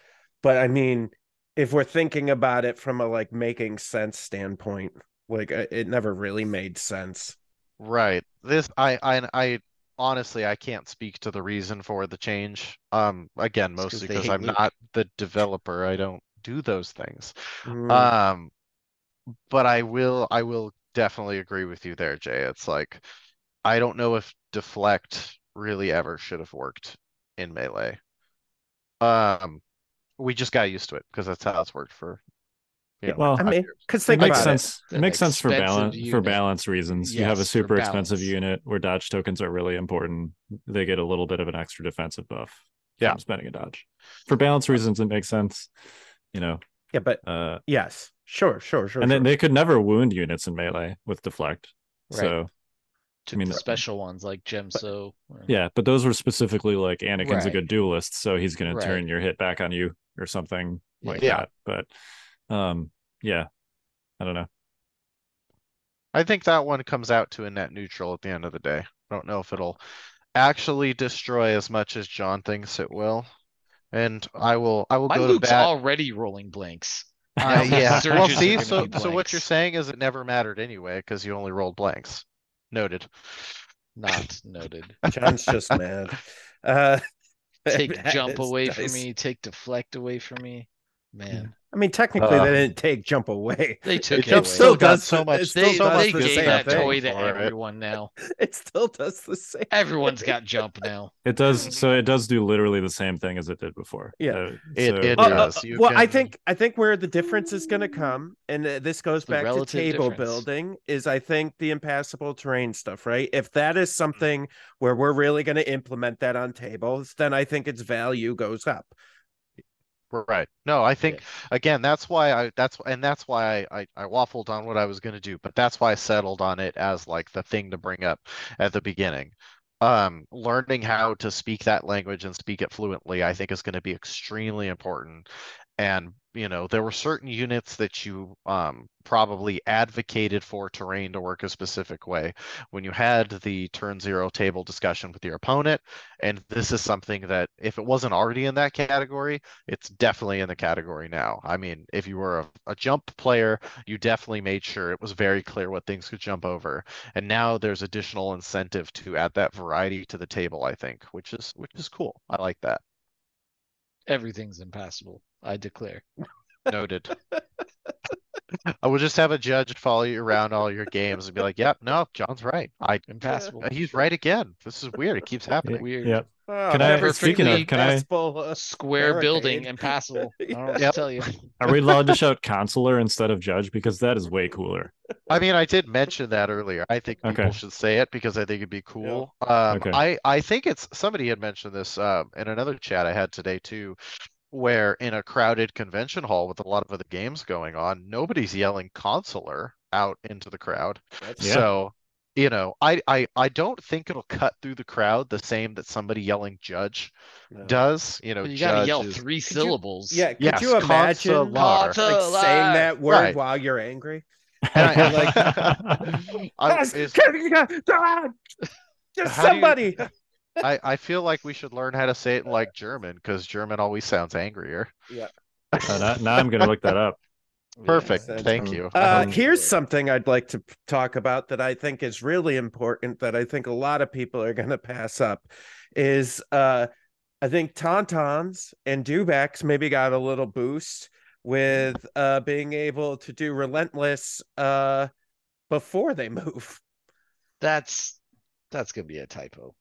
S2: but I mean, if we're thinking about it from a like making sense standpoint, like uh, it never really made sense.
S4: Right. This I I I honestly I can't speak to the reason for the change. Um again, mostly because I'm not the developer. I don't do those things.
S2: Mm,
S4: Um but I will I will definitely agree with you there, Jay. It's like I don't know if deflect really ever should have worked in melee. Um we just got used to it because that's how it's worked for you know,
S3: Well,
S2: I
S4: five
S2: mean,
S4: years.
S2: because
S3: It
S2: think
S3: makes sense. It
S5: An
S3: makes sense for
S5: expensive
S3: balance for balance reasons. you have a super expensive unit where dodge tokens are really important. They get a little bit of an extra defensive buff.
S4: Yeah.
S3: from spending a dodge. For balance reasons, it makes sense. You know.
S2: Yeah, but
S3: uh,
S2: yes, sure, sure, sure.
S3: and then they could never wound units in melee with deflect.
S5: Right.
S3: So
S5: To
S3: mean,
S5: the special ones like Gemso. or-
S3: yeah, but those were specifically like Anakin's a good duelist, so he's going
S5: Right.
S3: to turn your hit back on you or something like
S4: Yeah.
S3: that. But um, yeah, I don't know.
S4: I think that one comes out to a net neutral at the end of the day. I don't know if it'll actually destroy as much as Jon thinks it will. And I will I will
S5: My
S4: go to bat.
S5: already rolling blanks.
S4: Uh, yeah. Well, see, so so what you're saying is it never mattered anyway because you only rolled blanks. Noted.
S5: Not noted.
S2: Jon's just mad. Uh,
S5: Take jump away from me. Take deflect away from me. Man,
S2: I mean, technically,
S4: Uh,
S2: they didn't take jump away.
S5: they took it
S4: jump
S5: away.
S4: still got
S2: does
S4: so much-
S2: it
S4: still
S5: They,
S2: still
S4: so
S2: does
S5: they
S2: the
S5: gave
S2: same
S5: that toy to
S4: for it.
S5: everyone now.
S2: It still does the same.
S5: Everyone's got jump now.
S3: It does. So it does do literally the same thing as it did before.
S2: Yeah.
S3: Uh,
S4: It-
S3: so-
S4: it
S2: Uh, uh,
S4: does. You
S2: well, I think I think where the difference is going to come, and this goes back to table
S5: difference.
S2: building, is I think the impassable terrain stuff, right? If that is something where we're really going to implement that on tables, then I think its value goes up.
S4: Right. No, I think again that's why I that's and that's why I, I I waffled on what I was gonna do, but that's why I settled on it as like the thing to bring up at the beginning. Um, learning how to speak that language and speak it fluently, I think is going to be extremely important. And you know, there were certain units that you um, probably advocated for terrain to work a specific way when you had the turn zero table discussion with your opponent. And this is something that, if it wasn't already in that category, it's definitely in the category now. I mean, if you were a, a jump player, you definitely made sure it was very clear what things could jump over. And now there's additional incentive to add that variety to the table, I think, which is which is cool. I like that.
S5: Everything's impassable. I declare.
S4: Noted. I will just have a judge follow you around all your games and be like, "Yep, no, Jon's right. I
S5: Impassable.
S4: he's right again. This is weird. It keeps happening."
S5: Weird.
S3: Yeah.
S2: Oh,
S3: Can I-
S2: never
S3: speaking
S2: seen
S3: of,
S2: a
S3: can I-
S2: basketball, uh,
S5: Square building,
S2: barricade.
S5: impassable. I don't
S4: Yep.
S5: tell you.
S3: Are we allowed to shout counselor instead of judge? Because that is way cooler.
S4: I mean, I did mention that earlier. I think people
S3: Okay.
S4: should say it because I think it'd be cool. Um,
S3: Okay.
S4: I I think it's somebody had mentioned this um, in another chat I had today too, where in a crowded convention hall with a lot of other games going on, nobody's yelling consular out into the crowd.
S2: That's-
S3: Yeah.
S4: So, you know, I, I I don't think it'll cut through the crowd the same that somebody yelling judge
S2: no.
S4: does. You know,
S5: But you gotta yell
S4: is-
S5: three
S2: you-
S5: syllables.
S2: Yeah, could
S4: Yes,
S2: you imagine
S4: consular.
S2: like saying that word
S4: Right.
S2: while you're angry?
S4: And I-
S2: Like-
S4: I- is-
S2: Just
S4: How do you-
S2: somebody.
S4: I, I feel like we should learn how to say it in like German because German always sounds angrier.
S3: Uh, now, now I'm gonna look that up.
S4: Perfect.
S2: Yes.
S4: Thank
S3: Um,
S4: you.
S2: Uh,
S3: Um,
S2: here's something I'd like to talk about that I think is really important that I think a lot of people are going to pass up is uh I think Tauntauns and Dewbacks maybe got a little boost with uh being able to do relentless uh before they move.
S5: That's that's gonna be a typo.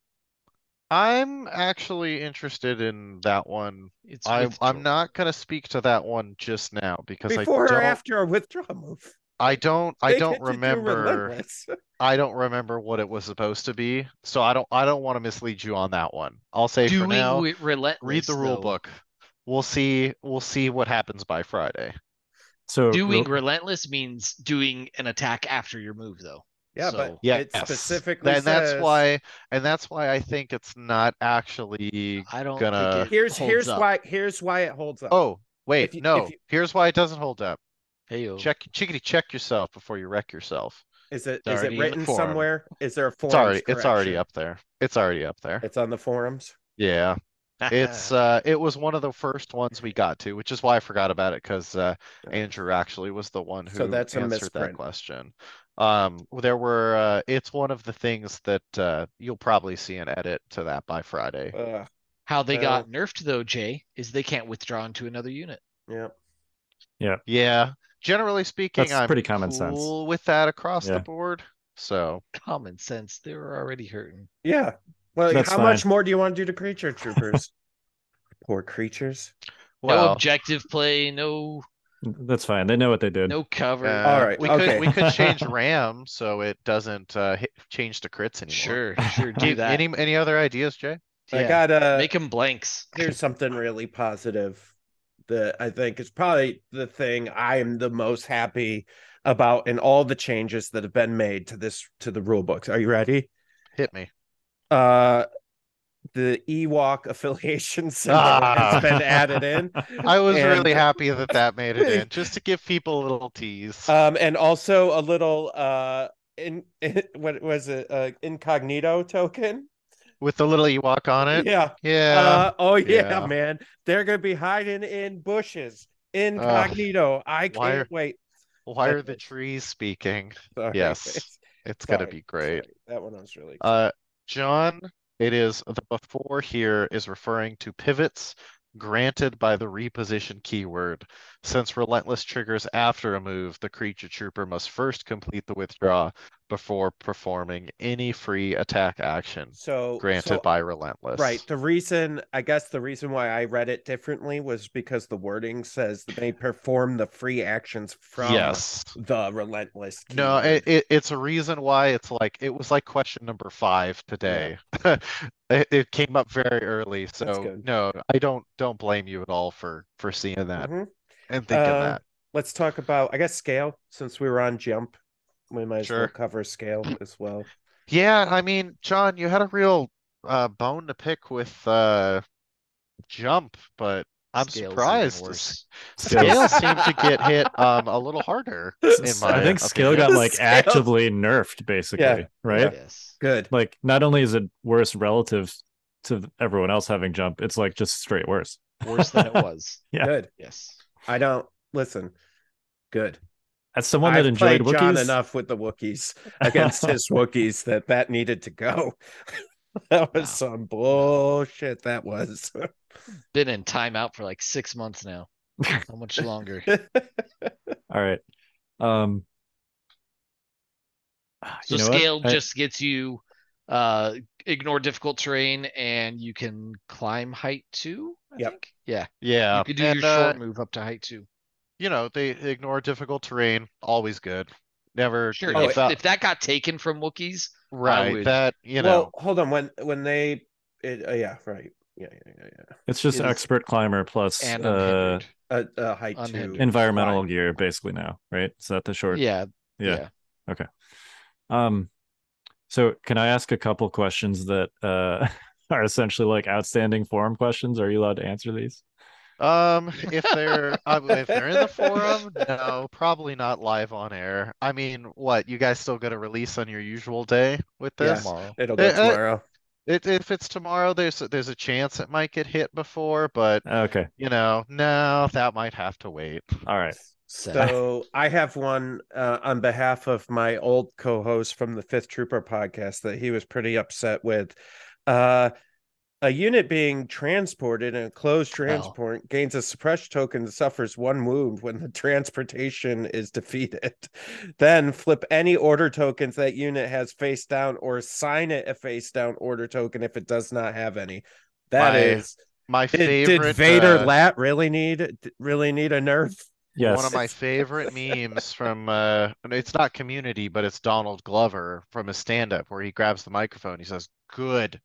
S4: I'm actually interested in that one.
S5: It's
S4: I, I'm not going to speak to that one just now because
S2: Before
S4: I
S2: or
S4: don't.
S2: after a withdraw move.
S4: I don't. I don't
S2: get do
S4: remember. I don't remember what it was supposed to be, so I don't. I don't want to mislead you on that one. I'll say for now.
S5: wi- relentless.
S4: Read the rule
S5: though.
S4: book. We'll see. We'll see what happens by Friday.
S3: So
S5: Doing
S3: real-
S5: relentless means doing an attack after your move, though.
S2: Yeah,
S5: So-
S2: but
S4: Yeah,
S2: it specifically
S4: and that's why. And that's why I think it's not actually.
S5: I don't
S4: Gonna-
S5: think it
S2: here's
S5: holds
S2: here's
S5: up.
S2: why here's why it holds up.
S4: Oh wait,
S2: you-
S4: no.
S2: you-
S4: Here's why it doesn't hold up.
S5: Heyo.
S4: Check, chickadee, check yourself before you wreck yourself.
S2: Is it
S5: It's
S2: is it
S5: already in the
S2: written somewhere? Is there a
S4: It's
S2: forums
S4: already, it's already up there. It's already up there.
S2: It's on the forums.
S4: Yeah, it's uh, it was one of the first ones we got to, which is why I forgot about it because uh, Andrew actually was the one who
S2: So that's a
S4: answered that question. Um, there were uh, it's one of the things that uh, you'll probably see an edit to that by Friday.
S2: Ugh,
S5: How they
S2: Uh,
S5: got nerfed though, Jay, is they can't withdraw into another unit.
S2: yeah.
S4: Yeah, yeah generally speaking,
S3: That's
S4: I'm
S3: pretty common sense.
S4: with that across
S3: Yeah.
S4: the board. So
S5: Common sense. They were already hurting.
S2: Yeah. Well,
S3: That's
S2: how much more do you want to do to creature troopers? Poor creatures.
S5: no objective play, no
S3: That's fine. They know what they did.
S5: no cover.
S4: uh,
S2: All right,
S4: we
S2: okay.
S4: could we could change RAM so it doesn't uh, hit, change the crits anymore.
S5: sure, sure, do
S4: Any-
S5: that.
S4: Any any other ideas, Jay?
S2: I got uh
S5: Make them blanks.
S2: here's something really positive that I think is probably the thing I am the most happy about in all the changes that have been made to this to the rule books. Are you ready?
S4: Hit me.
S2: Uh the Ewok affiliation symbol has been added in.
S4: I was
S2: And-
S4: really happy that that made it in, just to give people a little tease.
S2: Um, and also a little uh in, what was it uh incognito token?
S4: With the little Ewok on it.
S2: Yeah.
S4: Yeah.
S2: Uh, oh yeah,
S4: yeah.
S2: man. They're gonna be hiding in bushes. Incognito. I can't
S4: are-
S2: wait.
S4: Why are the trees speaking?
S2: Sorry.
S4: Yes, It's gonna be great.
S2: sorry. That one was really
S4: Uh, Jon, it is the before here is referring to pivots granted by the reposition keyword. Since relentless triggers after a move, the creature trooper must first complete the withdraw before performing any free attack action
S2: so
S4: granted
S2: so-
S4: by relentless.
S2: Right. The reason, I guess, the reason why I read it differently was because the wording says they perform the free actions from
S4: Yes.
S2: the relentless.
S4: No, it, it, it's a reason why it's like it was like question number five today. it, it came up very early, so no, I don't don't blame you at all for for seeing that
S2: Mhm.
S4: and thinking
S2: Uh,
S4: that.
S2: Let's talk about, I guess, scale. Since we were on jump, we might as well cover scale as well.
S4: Yeah, I mean, Jon, you had a real uh, bone to pick with uh, jump, but I'm
S5: Scales
S4: surprised.
S5: Scale
S4: Scales seem to get hit um a little harder. In my
S3: I think scale got like
S2: Scale.
S3: actively nerfed, basically,
S2: Yeah.
S3: right?
S5: Yes.
S2: Good.
S3: Like, not only is it worse relative to everyone else having jump, it's like just straight worse.
S5: Worse than it was.
S3: Yeah.
S2: Good.
S5: Yes.
S2: I don't listen. Good.
S3: As someone that
S2: I've
S3: enjoyed
S2: played
S3: Jon
S2: enough with the Wookiees against his Wookiees that that needed to go. that was
S5: Wow.
S2: some bullshit. That was.
S5: Been in timeout for like six months now. How much longer?
S3: all right. Um,
S5: So
S3: you know
S5: scale
S3: I-
S5: just gets you uh ignore difficult terrain and you can climb height two, I
S2: Yep.
S5: think. Yeah.
S4: Yeah,
S5: You could do
S4: and,
S5: your
S4: uh,
S5: short move up to height two.
S4: You know they ignore difficult terrain. Always good. Never.
S5: Sure.
S4: you
S5: if,
S4: that-
S5: if that got taken from Wookiees,
S4: right.
S5: would-
S4: That you know.
S2: well, hold on. When when they, it, uh, yeah, right, yeah, yeah, yeah, yeah.
S3: it's just
S5: it is-
S3: expert climber plus
S5: and
S3: uh,
S5: unhindered.
S2: Uh, uh, height
S5: Unhindered.
S2: two.
S3: environmental
S2: Fine.
S3: gear, basically now, right? Is that the short?
S5: yeah,
S3: yeah.
S5: yeah.
S3: Um, so can I ask a couple questions that uh are essentially like outstanding forum questions? Are you allowed to answer these?
S4: Um, if they're uh, if they're in the forum, no, probably not live on air. I mean, what you guys still got to release on your usual day with
S2: Yeah.
S4: this?
S5: Tomorrow.
S2: It'll be
S4: Uh, uh,
S2: tomorrow.
S4: It, if it's tomorrow, there's there's a chance it might get hit before, but
S3: Okay.
S4: you know, no, that might have to wait.
S3: All right.
S2: So I have one uh, on behalf of my old co-host from the Fifth Trooper podcast that he was pretty upset with. Uh, a unit being transported in a closed transport gains a suppressed token that suffers one wound when the transportation is defeated. then flip any order tokens that unit has face down or assign it a face down order token if it does not have any. That
S4: My
S2: is.
S4: My
S2: Did,
S4: favorite
S2: did Vader
S4: uh,
S2: Lat really need really need a nerf?
S3: Yes.
S4: One of my favorite memes from uh it's not community, but it's Donald Glover from his stand-up where he grabs the microphone, he says, Good.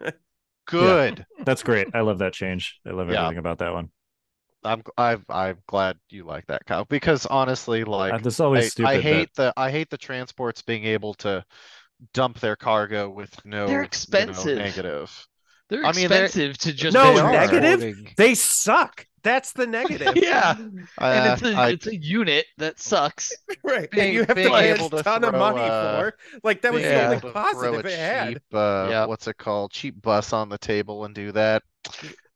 S4: Good.
S3: That's great. I love that change. I love
S4: Yeah.
S3: everything about that one.
S4: I'm I'm I'm glad you like that, Kyle. Because honestly,
S3: Uh,
S4: like
S3: this is always
S4: I,
S3: stupid.
S4: I
S3: that-
S4: hate the I hate the transports being able to dump their cargo with no
S5: They're
S4: you know,
S5: expensive.
S4: negative.
S5: They're
S4: I mean, they're-
S5: expensive to just
S2: No, negative? They suck. That's the negative.
S5: Yeah.
S4: Uh,
S5: And it's a
S4: I-
S5: it's a unit that sucks.
S2: right.
S4: Being-
S2: and you have to pay a
S4: to
S2: ton of money
S4: uh,
S2: for. Like that was
S4: being
S2: the only
S4: able to
S2: positive
S4: a
S2: it had.
S4: cheap, uh,
S5: Yep.
S4: what's it called? Cheap bus on the table and do that.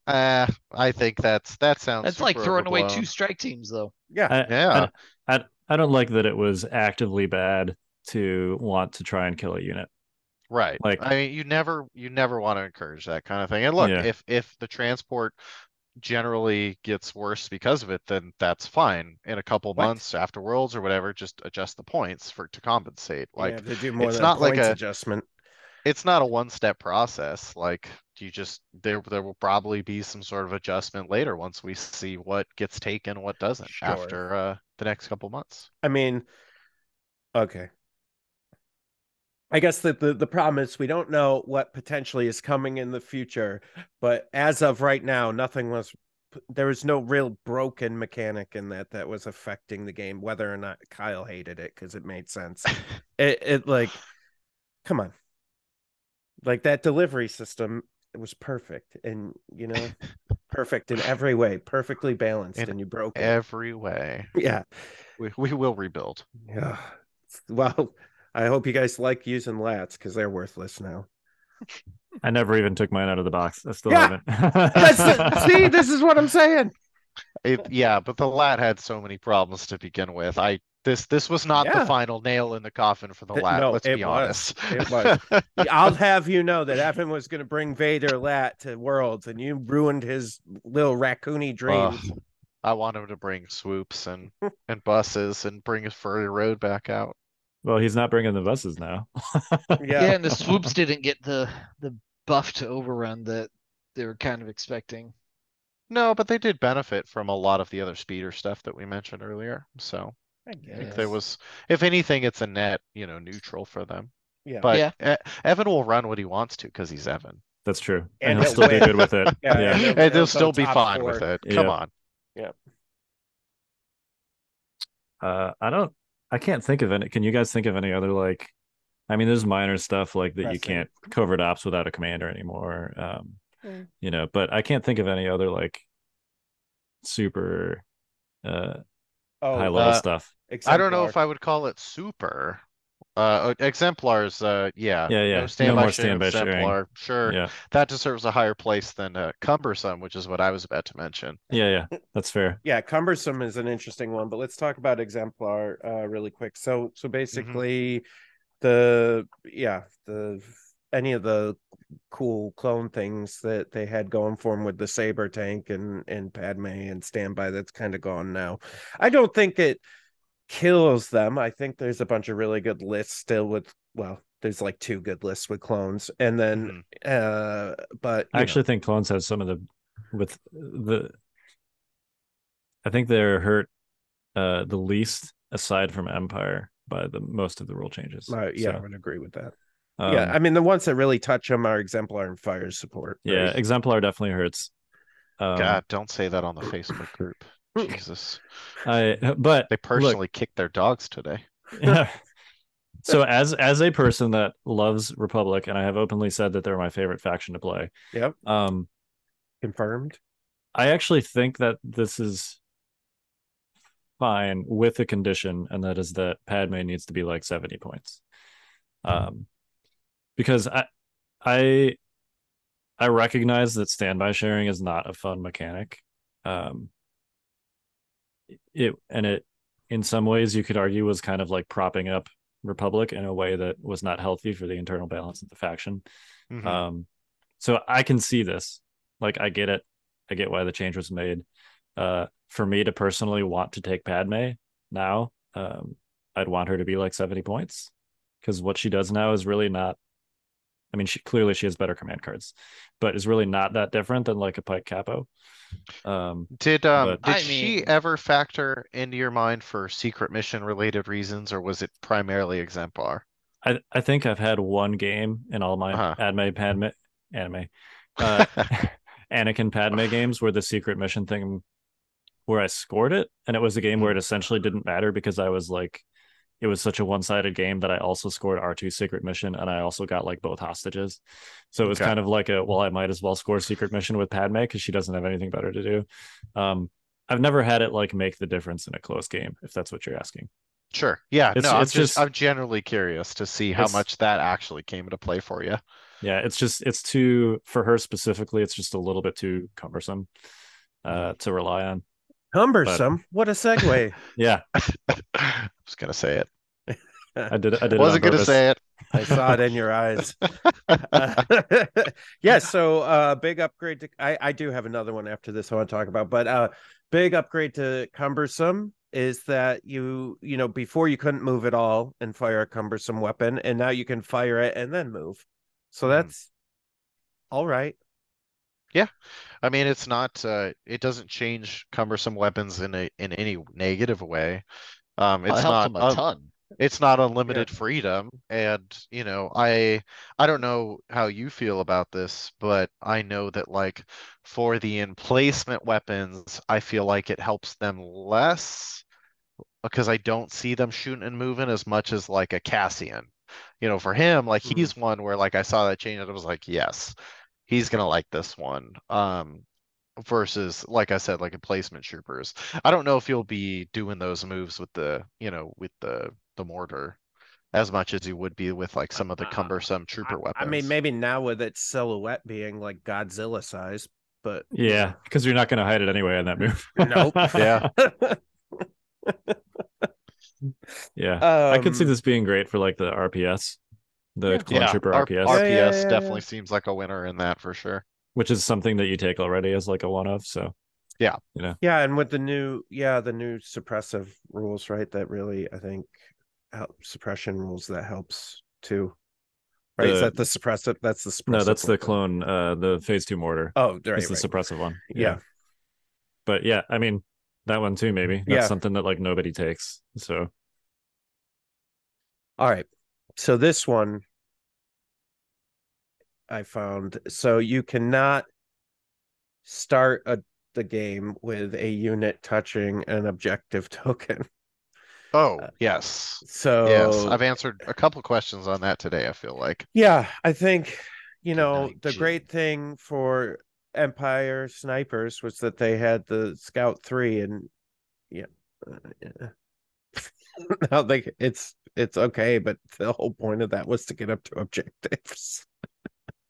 S4: Uh, I think that's that sounds
S5: That's like
S4: super
S5: throwing away two strike teams though.
S2: Yeah.
S3: I,
S4: Yeah.
S3: I, I, I don't like that it was actively bad to want to try and kill a unit.
S4: Right.
S3: Like-
S4: I mean, you never you never want to encourage that kind of thing. And look,
S3: Yeah.
S4: if if the transport generally gets worse because of it, then that's fine. In a couple
S2: What?
S4: months after Worlds or whatever, just adjust the points for to compensate. Like
S2: to do more
S4: it's not like a-
S2: adjustment.
S4: it's not a one-step process. Like you just there there will probably be some sort of adjustment later once we see what gets taken, what doesn't
S2: Sure.
S4: after uh the next couple months.
S2: I mean, okay. I guess the, the the problem is we don't know what potentially is coming in the future, but as of right now, nothing was. There was no real broken mechanic in that that was affecting the game. Whether or not Kyle hated it because it made sense. it it like, come on, like that delivery system. It was perfect, and you know, perfect in every way, perfectly balanced,
S4: In
S2: and you broke it.
S4: Every way.
S2: Yeah.
S4: We we will rebuild.
S2: Yeah. Well, I hope you guys like using lats because they're worthless now.
S3: I never even took mine out of the box. I still
S2: Yeah.
S3: haven't.
S2: That's the, see, this is what I'm saying.
S4: It, yeah, but the lat had so many problems to begin with. I this this was not
S2: Yeah.
S4: the final nail in the coffin for the lat.
S2: no,
S4: let's
S2: it
S4: be
S2: was.
S4: honest.
S2: It was. I'll have you know that Evan was going to bring Vader lat to Worlds, and you ruined his little raccoony dreams.
S4: Ugh. I want him to bring swoops and and buses and bring his furry road back out.
S3: Well, he's not bringing the buses now.
S2: yeah.
S5: Yeah, and the swoops didn't get the the buff to overrun that they were kind of expecting.
S4: No, but they did benefit from a lot of the other speeder stuff that we mentioned earlier. So
S2: I
S4: I think there was, if anything, it's a net, you know, neutral for them.
S2: Yeah.
S4: But
S5: Yeah.
S4: E- Evan will run what he wants to because he's Evan,
S3: That's true.
S2: And
S3: And, he'll
S2: he'll
S3: still be good with it.
S2: Yeah,
S3: yeah.
S2: and he'll-
S4: and
S2: he'll
S4: he'll still be fine
S2: four.
S4: with it. Come
S3: Yeah.
S4: on.
S3: Uh, I don't. I can't think of any. Can you guys think of any other like? I mean, there's minor stuff like that you can't covert ops without a commander anymore. Um,
S2: Mm.
S3: you know, but I can't think of any other like super uh
S2: Oh,
S3: high level
S4: uh,
S3: stuff.
S4: I don't know if I would call it super. Uh, exemplars, uh, yeah.
S3: Yeah, yeah.
S4: No
S3: No
S4: standby
S3: more
S4: sharing,
S3: standby sharing.
S4: exemplar, sure.
S3: Yeah.
S4: That deserves a higher place than uh, cumbersome, which is what I was about to mention.
S3: Yeah, yeah. That's fair.
S2: yeah cumbersome is an interesting one but let's talk about exemplar uh really quick so so basically the yeah the any of the cool clone things that they had going for them with the saber tank and and padme and standby that's kind of gone now i don't think it kills them i think there's a bunch of really good lists still with well there's like two good lists with clones and then
S4: Mhm.
S2: uh but
S3: I
S2: you
S3: actually think clones have some of the with the I think they're hurt uh the least aside from Empire by the most of the rule changes.
S2: know, uh, yeah i would agree with that
S3: um,
S2: yeah i mean the ones that really touch them are exemplar and fire support
S3: yeah, exemplar definitely hurts. Um,
S4: God, don't say that on the Facebook group. Jesus.
S3: I but
S4: They
S3: look,
S4: personally kicked their dogs today.
S3: yeah. So as as a person that loves Republic, and I have openly said that they're my favorite faction to play,
S2: yep
S3: um,
S2: confirmed
S3: I actually think that this is fine with a condition, and that is that Padme needs to be like 70 points. Um, because I I I recognize that standby sharing is not a fun mechanic. Um, it and it in some ways you could argue was kind of like propping up Republic in a way that was not healthy for the internal balance of the faction.
S4: Mhm.
S3: Um, so I can see this. Like I get it. I get why the change was made. Uh, for me to personally want to take Padme now, um, I'd want her to be like 70 points because what she does now is really not. I mean, she clearly she has better command cards, but is really not that different than like a Pyke Capo. Um,
S4: Did um
S3: But-
S4: did
S5: I
S4: she
S5: mean-
S4: ever factor into your mind for secret mission related reasons, or was it primarily exemplar?
S3: I I think I've had one game in all my
S4: Uh-huh.
S3: anime Padme anime uh, Anakin Padme games where the secret mission thing where I scored it, and it was a game where it essentially didn't matter because I was like, it was such a one-sided game that I also scored R2 secret mission and I also got like both hostages. So it was
S4: Okay.
S3: kind of like a well, I might as well score secret mission with Padme because she doesn't have anything better to do. Um, I've never had it like make the difference in a close game, if that's what you're asking.
S4: Sure. Yeah.
S3: It's-
S4: no, I'm just,
S3: just-
S4: I'm generally curious to see how much that actually came into play for you.
S3: Yeah, it's just it's too for her specifically, it's just a little bit too cumbersome uh to rely on.
S2: Cumbersome what a segue
S3: Yeah,
S4: I was gonna say it.
S3: I did I did
S4: Wasn't gonna say it.
S2: I saw it in your eyes. Uh, yeah, so uh big upgrade to I I do have another one after this I want to talk about, but uh big upgrade to cumbersome is that you you know before you couldn't move at all and fire a cumbersome weapon and now you can fire it and then move. So
S4: Mhm.
S2: that's all right.
S4: I mean, it's not. Uh, it doesn't change cumbersome weapons in a in any negative way. Um,
S5: It
S4: it's not.
S5: him a
S4: un-
S5: ton.
S4: it's not unlimited freedom and you know i i don't know how you feel about this but i know that like for the emplacement weapons i feel like it helps them less because i don't see them shooting and moving as much as like a cassian you know for him like
S2: Mhm.
S4: he's one where like i saw that change and i was like yes he's gonna like this one um versus like i said like a placement troopers I don't know if you'll be doing those moves with the, you know, with the the mortar as much as you would be with like some of the
S2: Uh,
S4: cumbersome trooper
S2: I,
S4: weapons.
S2: I mean maybe now with its silhouette being like Godzilla size, but
S3: Yeah, because you're not gonna hide it anyway in that move.
S2: Nope.
S4: Yeah.
S3: yeah. I could see
S2: Um,
S3: this being great for like the RPS, the
S2: Yeah.
S3: clone
S4: yeah,
S3: trooper
S4: R-
S3: RPS,
S4: RPS
S2: Yeah, yeah, yeah,
S4: definitely
S2: yeah.
S4: seems like a winner in that for sure.
S3: which is something that you take already as like a one of. So
S2: Yeah, you know, yeah, and with the new yeah, the new suppressive rules, right? That really I think help suppression rules that helps too. Right? Is
S3: The-
S2: that the suppressive that's the suppressive
S3: no, that's the
S2: one.
S3: clone, uh, the phase two mortar.
S2: Oh, right,
S3: is the
S2: right.
S3: suppressive one.
S2: Yeah.
S3: But yeah, I mean that one too, maybe. That's
S2: Yeah.
S3: something that like nobody takes. So
S2: All right. So this one I found so you cannot start a the game with a unit touching an objective token.
S4: Oh,
S2: Uh,
S4: yes.
S2: So
S4: Yes. I've answered a couple questions on that today, I feel like.
S2: Yeah, I think you know
S5: night,
S2: the
S5: Jim.
S2: great thing for Empire snipers was that they had the Scout three, and yeah, uh, yeah. now they it's it's okay, but the whole point of that was to get up to objectives.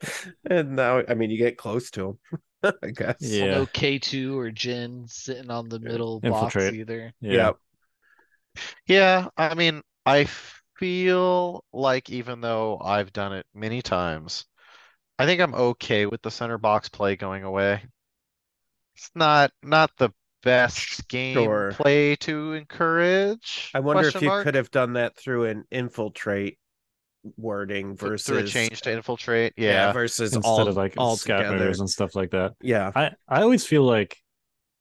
S2: and now, I mean, you get close to them, I guess.
S3: Yeah.
S5: No K two or Jyn sitting on the middle box
S3: Infiltrate.
S5: either.
S3: Yeah.
S4: Yeah, I mean, I feel like even though I've done it many times, I think I'm okay with the center box play going away. It's not not the best game
S2: Sure.
S4: play to encourage.
S2: I wonder if
S4: question
S2: you
S4: mark?
S2: could have done that through an infiltrate wording versus
S4: through a change to infiltrate.
S2: yeah,
S4: Yeah.
S2: versus
S3: Instead
S2: all
S3: of like
S2: all
S3: scout
S2: together.
S3: and stuff like that.
S2: Yeah,
S3: I, I always feel like,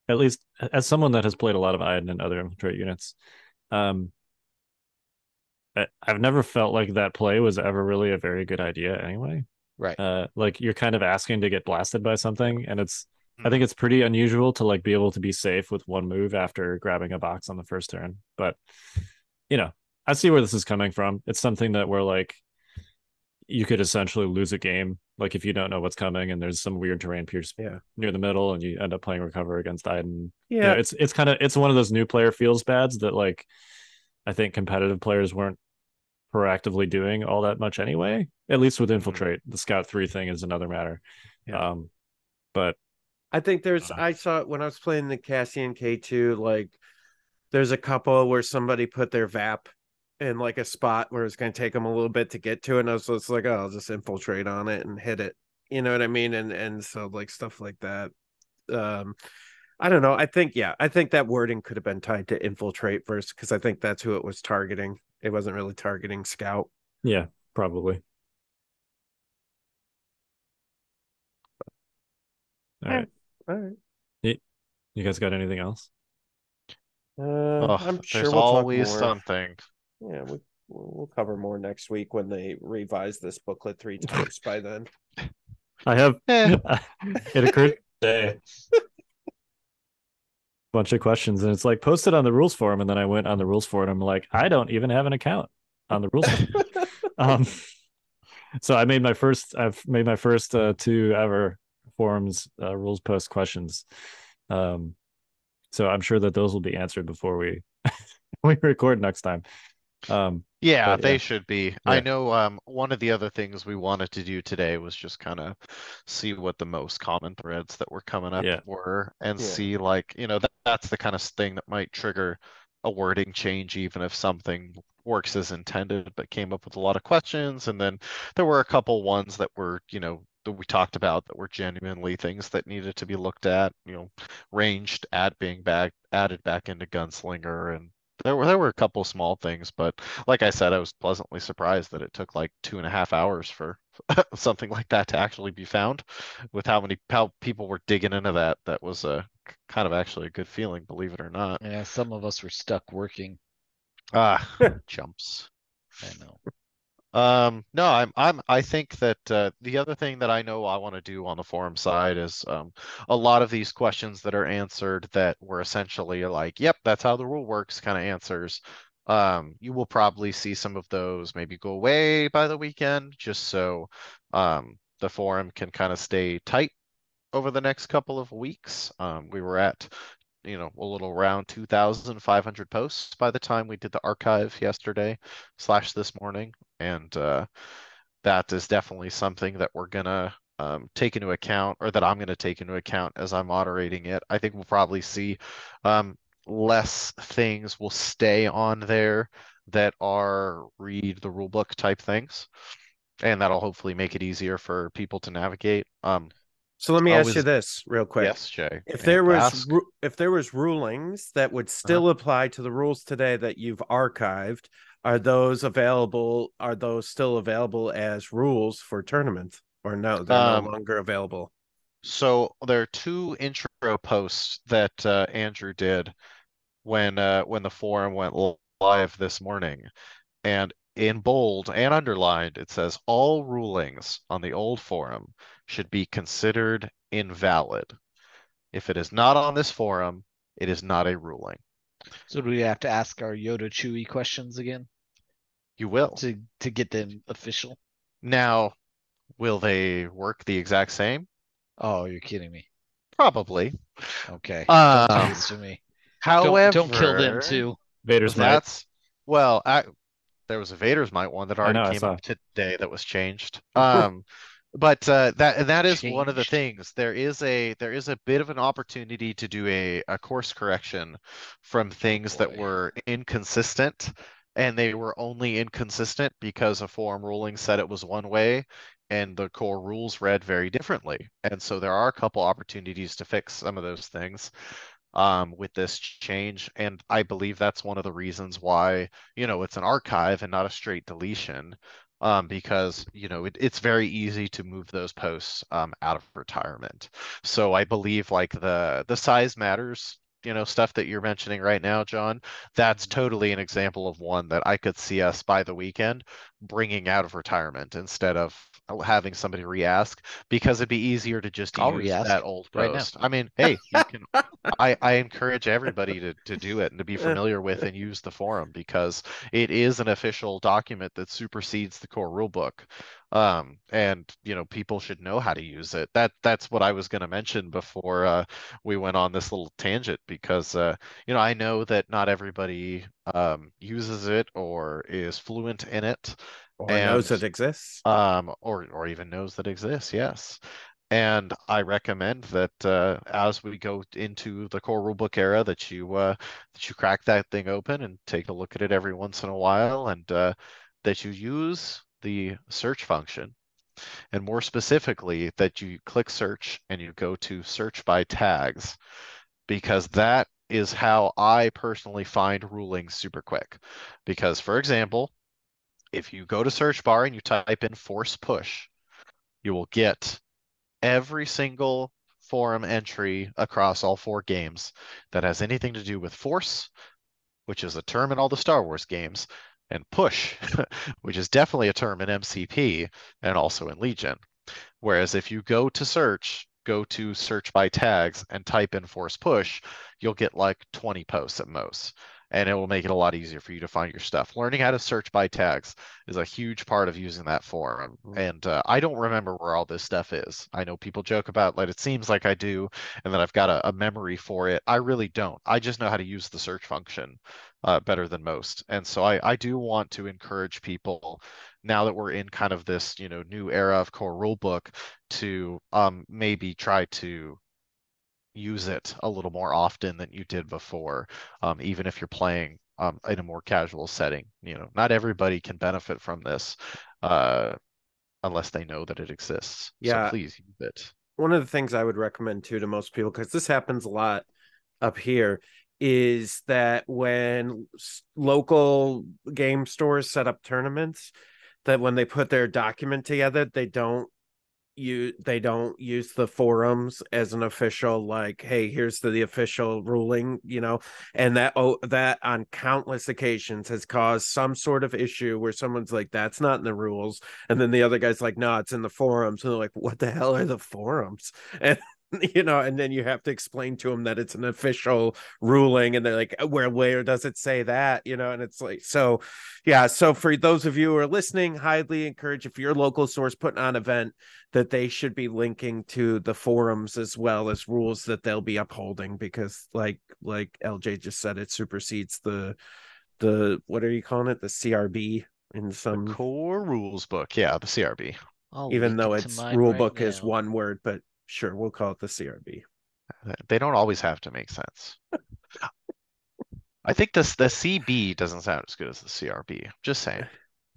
S3: at least as someone that has played a lot of Iden and other infiltrate units, um, I, I've never felt like that play was ever really a very good idea anyway.
S5: Right.
S3: Uh, like you're kind of asking to get blasted by something, and it's I think it's pretty unusual to like be able to be safe with one move after grabbing a box on the first turn. But you know, I see where this is coming from. It's something that we're like you could essentially lose a game like if you don't know what's coming and there's some weird terrain pierce
S2: Yeah.
S3: near the middle and you end up playing recover against Iden. You know,
S2: yeah.
S3: it's it's kind of it's one of those new player feels bads that like I think competitive players weren't proactively doing all that much anyway. At least with infiltrate, the scout three thing is another matter.
S2: Yeah.
S3: Um, but
S2: I think there's
S3: Uh,
S2: I saw it when I was playing the Cassian K2 like there's a couple where somebody put their VAP in like a spot where it's going to take them a little bit to get to it and I was just like oh I'll just infiltrate on it and hit it. You know what I mean? And and so like stuff like that. Um I don't know. I think yeah, I think that wording could have been tied to infiltrate first because I think that's who it was targeting. It wasn't really targeting scout.
S3: yeah, probably. All
S2: Yeah.
S3: right.
S2: All right.
S3: You guys got anything else?
S2: Uh,
S4: Ugh,
S2: I'm sure
S4: there's
S2: we'll talk
S4: always
S2: more.
S4: something.
S2: Yeah, we, we'll we'll cover more next week when they revise this booklet three times by then.
S3: I have
S4: Eh.
S3: it occurred today. Bunch of questions, and it's like posted on the rules forum, and then I went on the rules forum. And I'm like, I don't even have an account on the rules. forum. um, so I made my first. I've made my first uh, two ever forums uh, rules post questions. Um, so I'm sure that those will be answered before we we record next time. Um,
S4: Yeah,
S3: But,
S4: they
S3: yeah.
S4: should be. I know um one of the other things we wanted to do today was just kind of see what the most common threads that were coming up
S3: Yeah.
S4: were and
S2: Yeah.
S4: see like, you know, that, that's the kind of thing that might trigger a wording change even if something works as intended but came up with a lot of questions and then there were a couple ones that were, you know, that we talked about that were genuinely things that needed to be looked at, you know, ranged at being back added back into gunslinger and there were there were a couple small things, but like I said, I was pleasantly surprised that it took like two and a half hours for something like that to actually be found. With how many how people were digging into that, that was a kind of actually a good feeling, believe it or not.
S5: Yeah, some of us were stuck working.
S4: Ah, jumps.
S5: I know.
S4: Um, no, I'm I'm I think that uh, the other thing that I know I want to do on the forum side is um, a lot of these questions that are answered that were essentially like, yep, that's how the rule works kind of answers. Um, you will probably see some of those maybe go away by the weekend, just so um, the forum can kind of stay tight over the next couple of weeks. Um, we were at you know a little around 2,500 posts by the time we did the archive yesterday slash this morning and uh, that is definitely something that we're gonna um, take into account or that I'm gonna take into account as I'm moderating it. I think we'll probably see um, less things will stay on there that are read the rulebook type things and that'll hopefully make it easier for people to navigate. Um,
S2: So let me ask you this real quick.
S4: yes, Jay.
S2: If there was
S4: ask.
S2: ru- if there was rulings that would still apply to the rules today that you've archived, are those available? Are those still available as rules for tournament, or no? They're
S4: Um,
S2: no longer available.
S4: So there are two intro posts that uh, Andrew did when uh, when the forum went live this morning, and in bold and underlined it says all rulings on the old forum should be considered invalid. If it is not on this forum, it is not a ruling.
S5: So do we have to ask our Yoda Chewy questions again
S4: You will.
S5: to to get them official?
S4: Now, will they work the exact same?
S5: Oh, you're kidding me.
S4: Probably.
S5: Okay. Don't
S4: Um,
S5: this to me.
S4: however,
S5: Don't, don't kill them too.
S3: Vader's might.
S4: That's well, I, there was a Vader's Might one that
S3: I
S4: already
S3: know, I
S4: came
S3: saw.
S4: up today that was changed. Um, but uh, that and that is one of the
S5: Changed.
S4: things. There is a there is a bit of an opportunity to do a a course correction from things that
S5: boy.
S4: were inconsistent, and they were only inconsistent because a forum ruling said it was one way, and the core rules read very differently. And so there are a couple opportunities to fix some of those things um, with this change. And I believe that's one of the reasons why, you know, it's an archive and not a straight deletion. Um, because, you know, it, it's very easy to move those posts um, out of retirement. So I believe like the the size matters, you know, stuff that you're mentioning right now, Jon, that's mm-hmm. totally an example of one that I could see us by the weekend bringing out of retirement instead of having somebody re-ask because it'd be easier to just
S5: I'll
S4: use
S5: re-ask
S4: that old
S5: right now.
S4: post. I mean, hey, you can I, I encourage everybody to, to do it and to be familiar with and use the forum because it is an official document that supersedes the core rulebook. Um, and you know, people should know how to use it. That that's what I was going to mention before uh, we went on this little tangent because uh, you know, I know that not everybody um, uses it or is fluent in it
S2: or knows
S4: And,
S2: it exists.
S4: um, or or even knows that exists. Yes. And I recommend that uh, as we go into the core rulebook era, that you uh, that you crack that thing open and take a look at it every once in a while, and uh, that you use the search function, and more specifically, that you click search and you go to search by tags, because that is how I personally find rulings super quick. Because, for example, if you go to search bar and you type in force push, you will get every single forum entry across all four games that has anything to do with force, which is a term in all the Star Wars games, and push, which is definitely a term in MCP and also in Legion. Whereas if you go to search, go to search by tags and type in force push, you'll get like 20 posts at most. And it will make it a lot easier for you to find your stuff. Learning how to search by tags is a huge part of using that forum.
S2: Mhm.
S4: And uh, I don't remember where all this stuff is. I know people joke about like it seems like I do, and that I've got a, a memory for it. I really don't. I just know how to use the search function uh, better than most. And so I, I do want to encourage people now that we're in kind of this, you know, new era of core rulebook to um, maybe try to use it a little more often than you did before, um, even if you're playing um, in a more casual setting. You know, not everybody can benefit from this uh, unless they know that it exists.
S2: Yeah.
S4: So please use it.
S2: one of the things I would recommend too to most people, because this happens a lot up here, is that when local game stores set up tournaments, that when they put their document together, they don't you they don't use the forums as an official like hey here's the, the official ruling you know? And that oh that on countless occasions has caused some sort of issue where someone's like that's not in the rules and then the other guy's like no it's in the forums and they're like what the hell are the forums? And you know and then you have to explain to them that it's an official ruling and they're like uh, where where does it say that you know and it's like so yeah so for those of you who are listening highly encourage if your local source putting on event that they should be linking to the forums as well as rules that they'll be upholding because like like lj just said it supersedes the the what are you calling it the crb in some
S4: The core rules book. Yeah, the CRB.
S5: I'll
S2: even though its rule
S5: right
S2: book is one word but sure we'll call it the crb
S4: They don't always have to make sense. I think this the CB doesn't sound as good as the CRB. Just saying.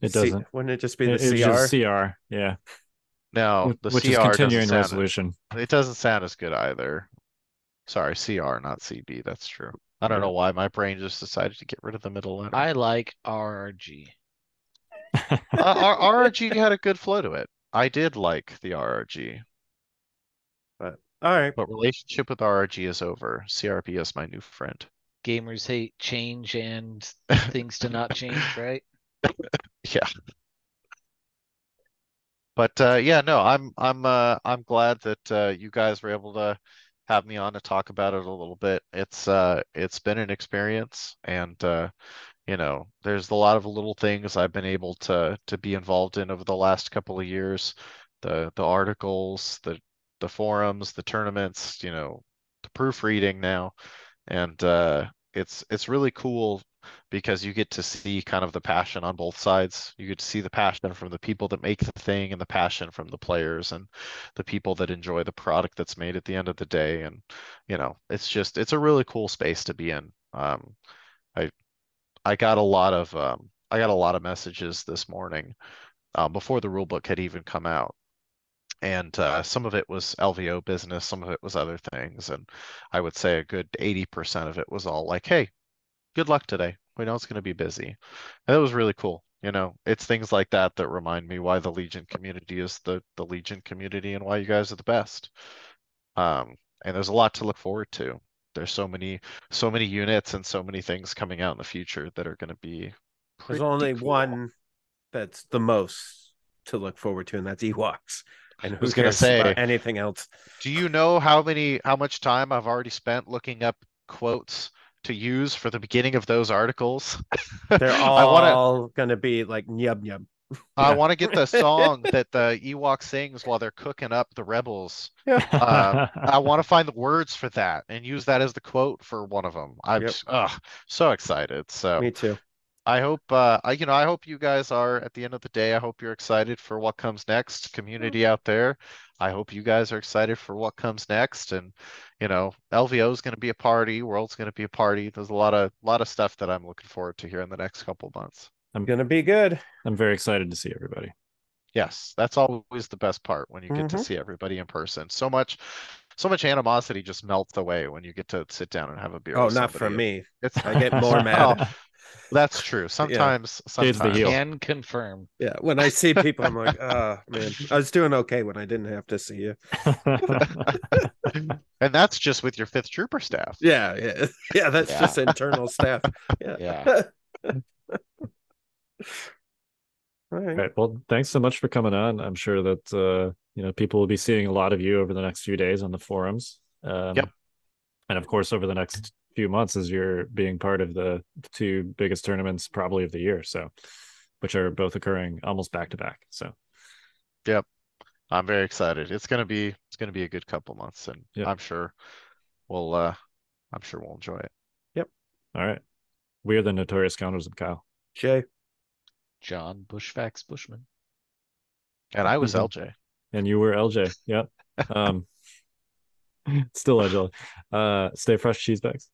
S3: It doesn't.
S2: wouldn't it just be the
S3: It- it's
S2: cr
S3: just CR. Yeah.
S4: No, the
S3: Which
S4: CR
S3: is continuing
S4: doesn't sound,
S3: resolution.
S4: it doesn't sound as good either. Sorry, CR, not CB. That's true. I don't
S2: Yeah.
S4: know why my brain just decided to get rid of the middle letter.
S5: I like RRG.
S4: uh, RRG had a good flow to it. I did like the RRG,
S2: all right
S4: but relationship with RRG is over. CRB is my new friend.
S5: Gamers hate change and things to not change, right?
S4: Yeah. But uh, yeah, no, I'm I'm uh, I'm glad that uh, you guys were able to have me on to talk about it a little bit. It's uh it's been an experience and uh you know, there's a lot of little things I've been able to to be involved in over the last couple of years. The the articles, the the forums, the tournaments, you know, the proofreading now, and uh, it's it's really cool because you get to see kind of the passion on both sides. You get to see the passion from the people that make the thing and the passion from the players and the people that enjoy the product that's made at the end of the day. And, you know, it's just, it's a really cool space to be in. Um, I, I got a lot of, um, I got a lot of messages this morning uh, before the rulebook had even come out. And uh, some of it was LVO business, some of it was other things. And I would say a good 80% of it was all like, hey, good luck today. We know it's going to be busy. And it was really cool. You know, it's things like that that remind me why the Legion community is the the Legion community and why you guys are the best. Um, and there's a lot to look forward to. There's so many so many units and so many things coming out in the future that are going to be.
S2: There's only
S4: cool.
S2: one that's the most to look forward to, and that's Ewoks. And
S4: who's gonna say-
S2: about anything else?
S4: Do you know how many how much time I've already spent looking up quotes to use for the beginning of those articles?
S2: They're
S4: I want to
S2: all gonna be like nyub nyub.
S4: I want to get the song that the Ewok sings while they're cooking up the rebels. Um, I want to find the words for that and use that as the quote for one of them. I'm
S2: Yep.
S4: just, ugh, so excited. So
S2: Me too.
S4: I hope, uh, I, you know, I hope you guys are at the end of the day. I hope you're excited for what comes next. Community out there, I hope you guys are excited for what comes next. And you know, LVO is going to be a party. World's going to be a party. There's a lot of, lot of stuff that I'm looking forward to here in the next couple months.
S2: I'm Gonna be good.
S3: I'm very excited to see everybody.
S4: Yes, that's always the best part when you get to
S2: Mhm.
S4: see everybody in person. So much, so much animosity just melts away when you get to sit down and have a beer.
S2: Oh,
S4: with
S2: not from
S4: somebody.
S2: me.
S4: It's
S2: I get more mad.
S4: Oh, that's true. Sometimes,
S3: Shades the heel.
S5: Can confirm.
S2: Yeah, when I see people, I'm like, oh man, I was doing okay when I didn't have to see you.
S4: And that's just with your fifth trooper staff.
S2: Yeah, yeah, yeah. That's
S5: Yeah.
S2: just internal staff. Yeah.
S5: Yeah.
S2: All right.
S3: Right. Well, thanks so much for coming on. I'm sure that uh, you know people will be seeing a lot of you over the next few days on the forums. Um,
S4: Yep.
S3: And of course, over the next few months, as you're being part of the two biggest tournaments probably of the year, so which are both occurring almost back to back. So Yep.
S4: I'm very excited. It's gonna be, it's gonna be a good couple months, and
S3: Yep.
S4: I'm sure we'll, uh, I'm sure we'll enjoy it. Yep.
S3: All right, we are the Notorious Scoundrels Kyle.
S2: Jay.
S5: Jon Bushfax Bushman.
S4: And I was
S3: Mhm.
S4: LJ.
S3: And you were LJ. Yep. Um, still LJ. Uh, stay fresh, cheese bags.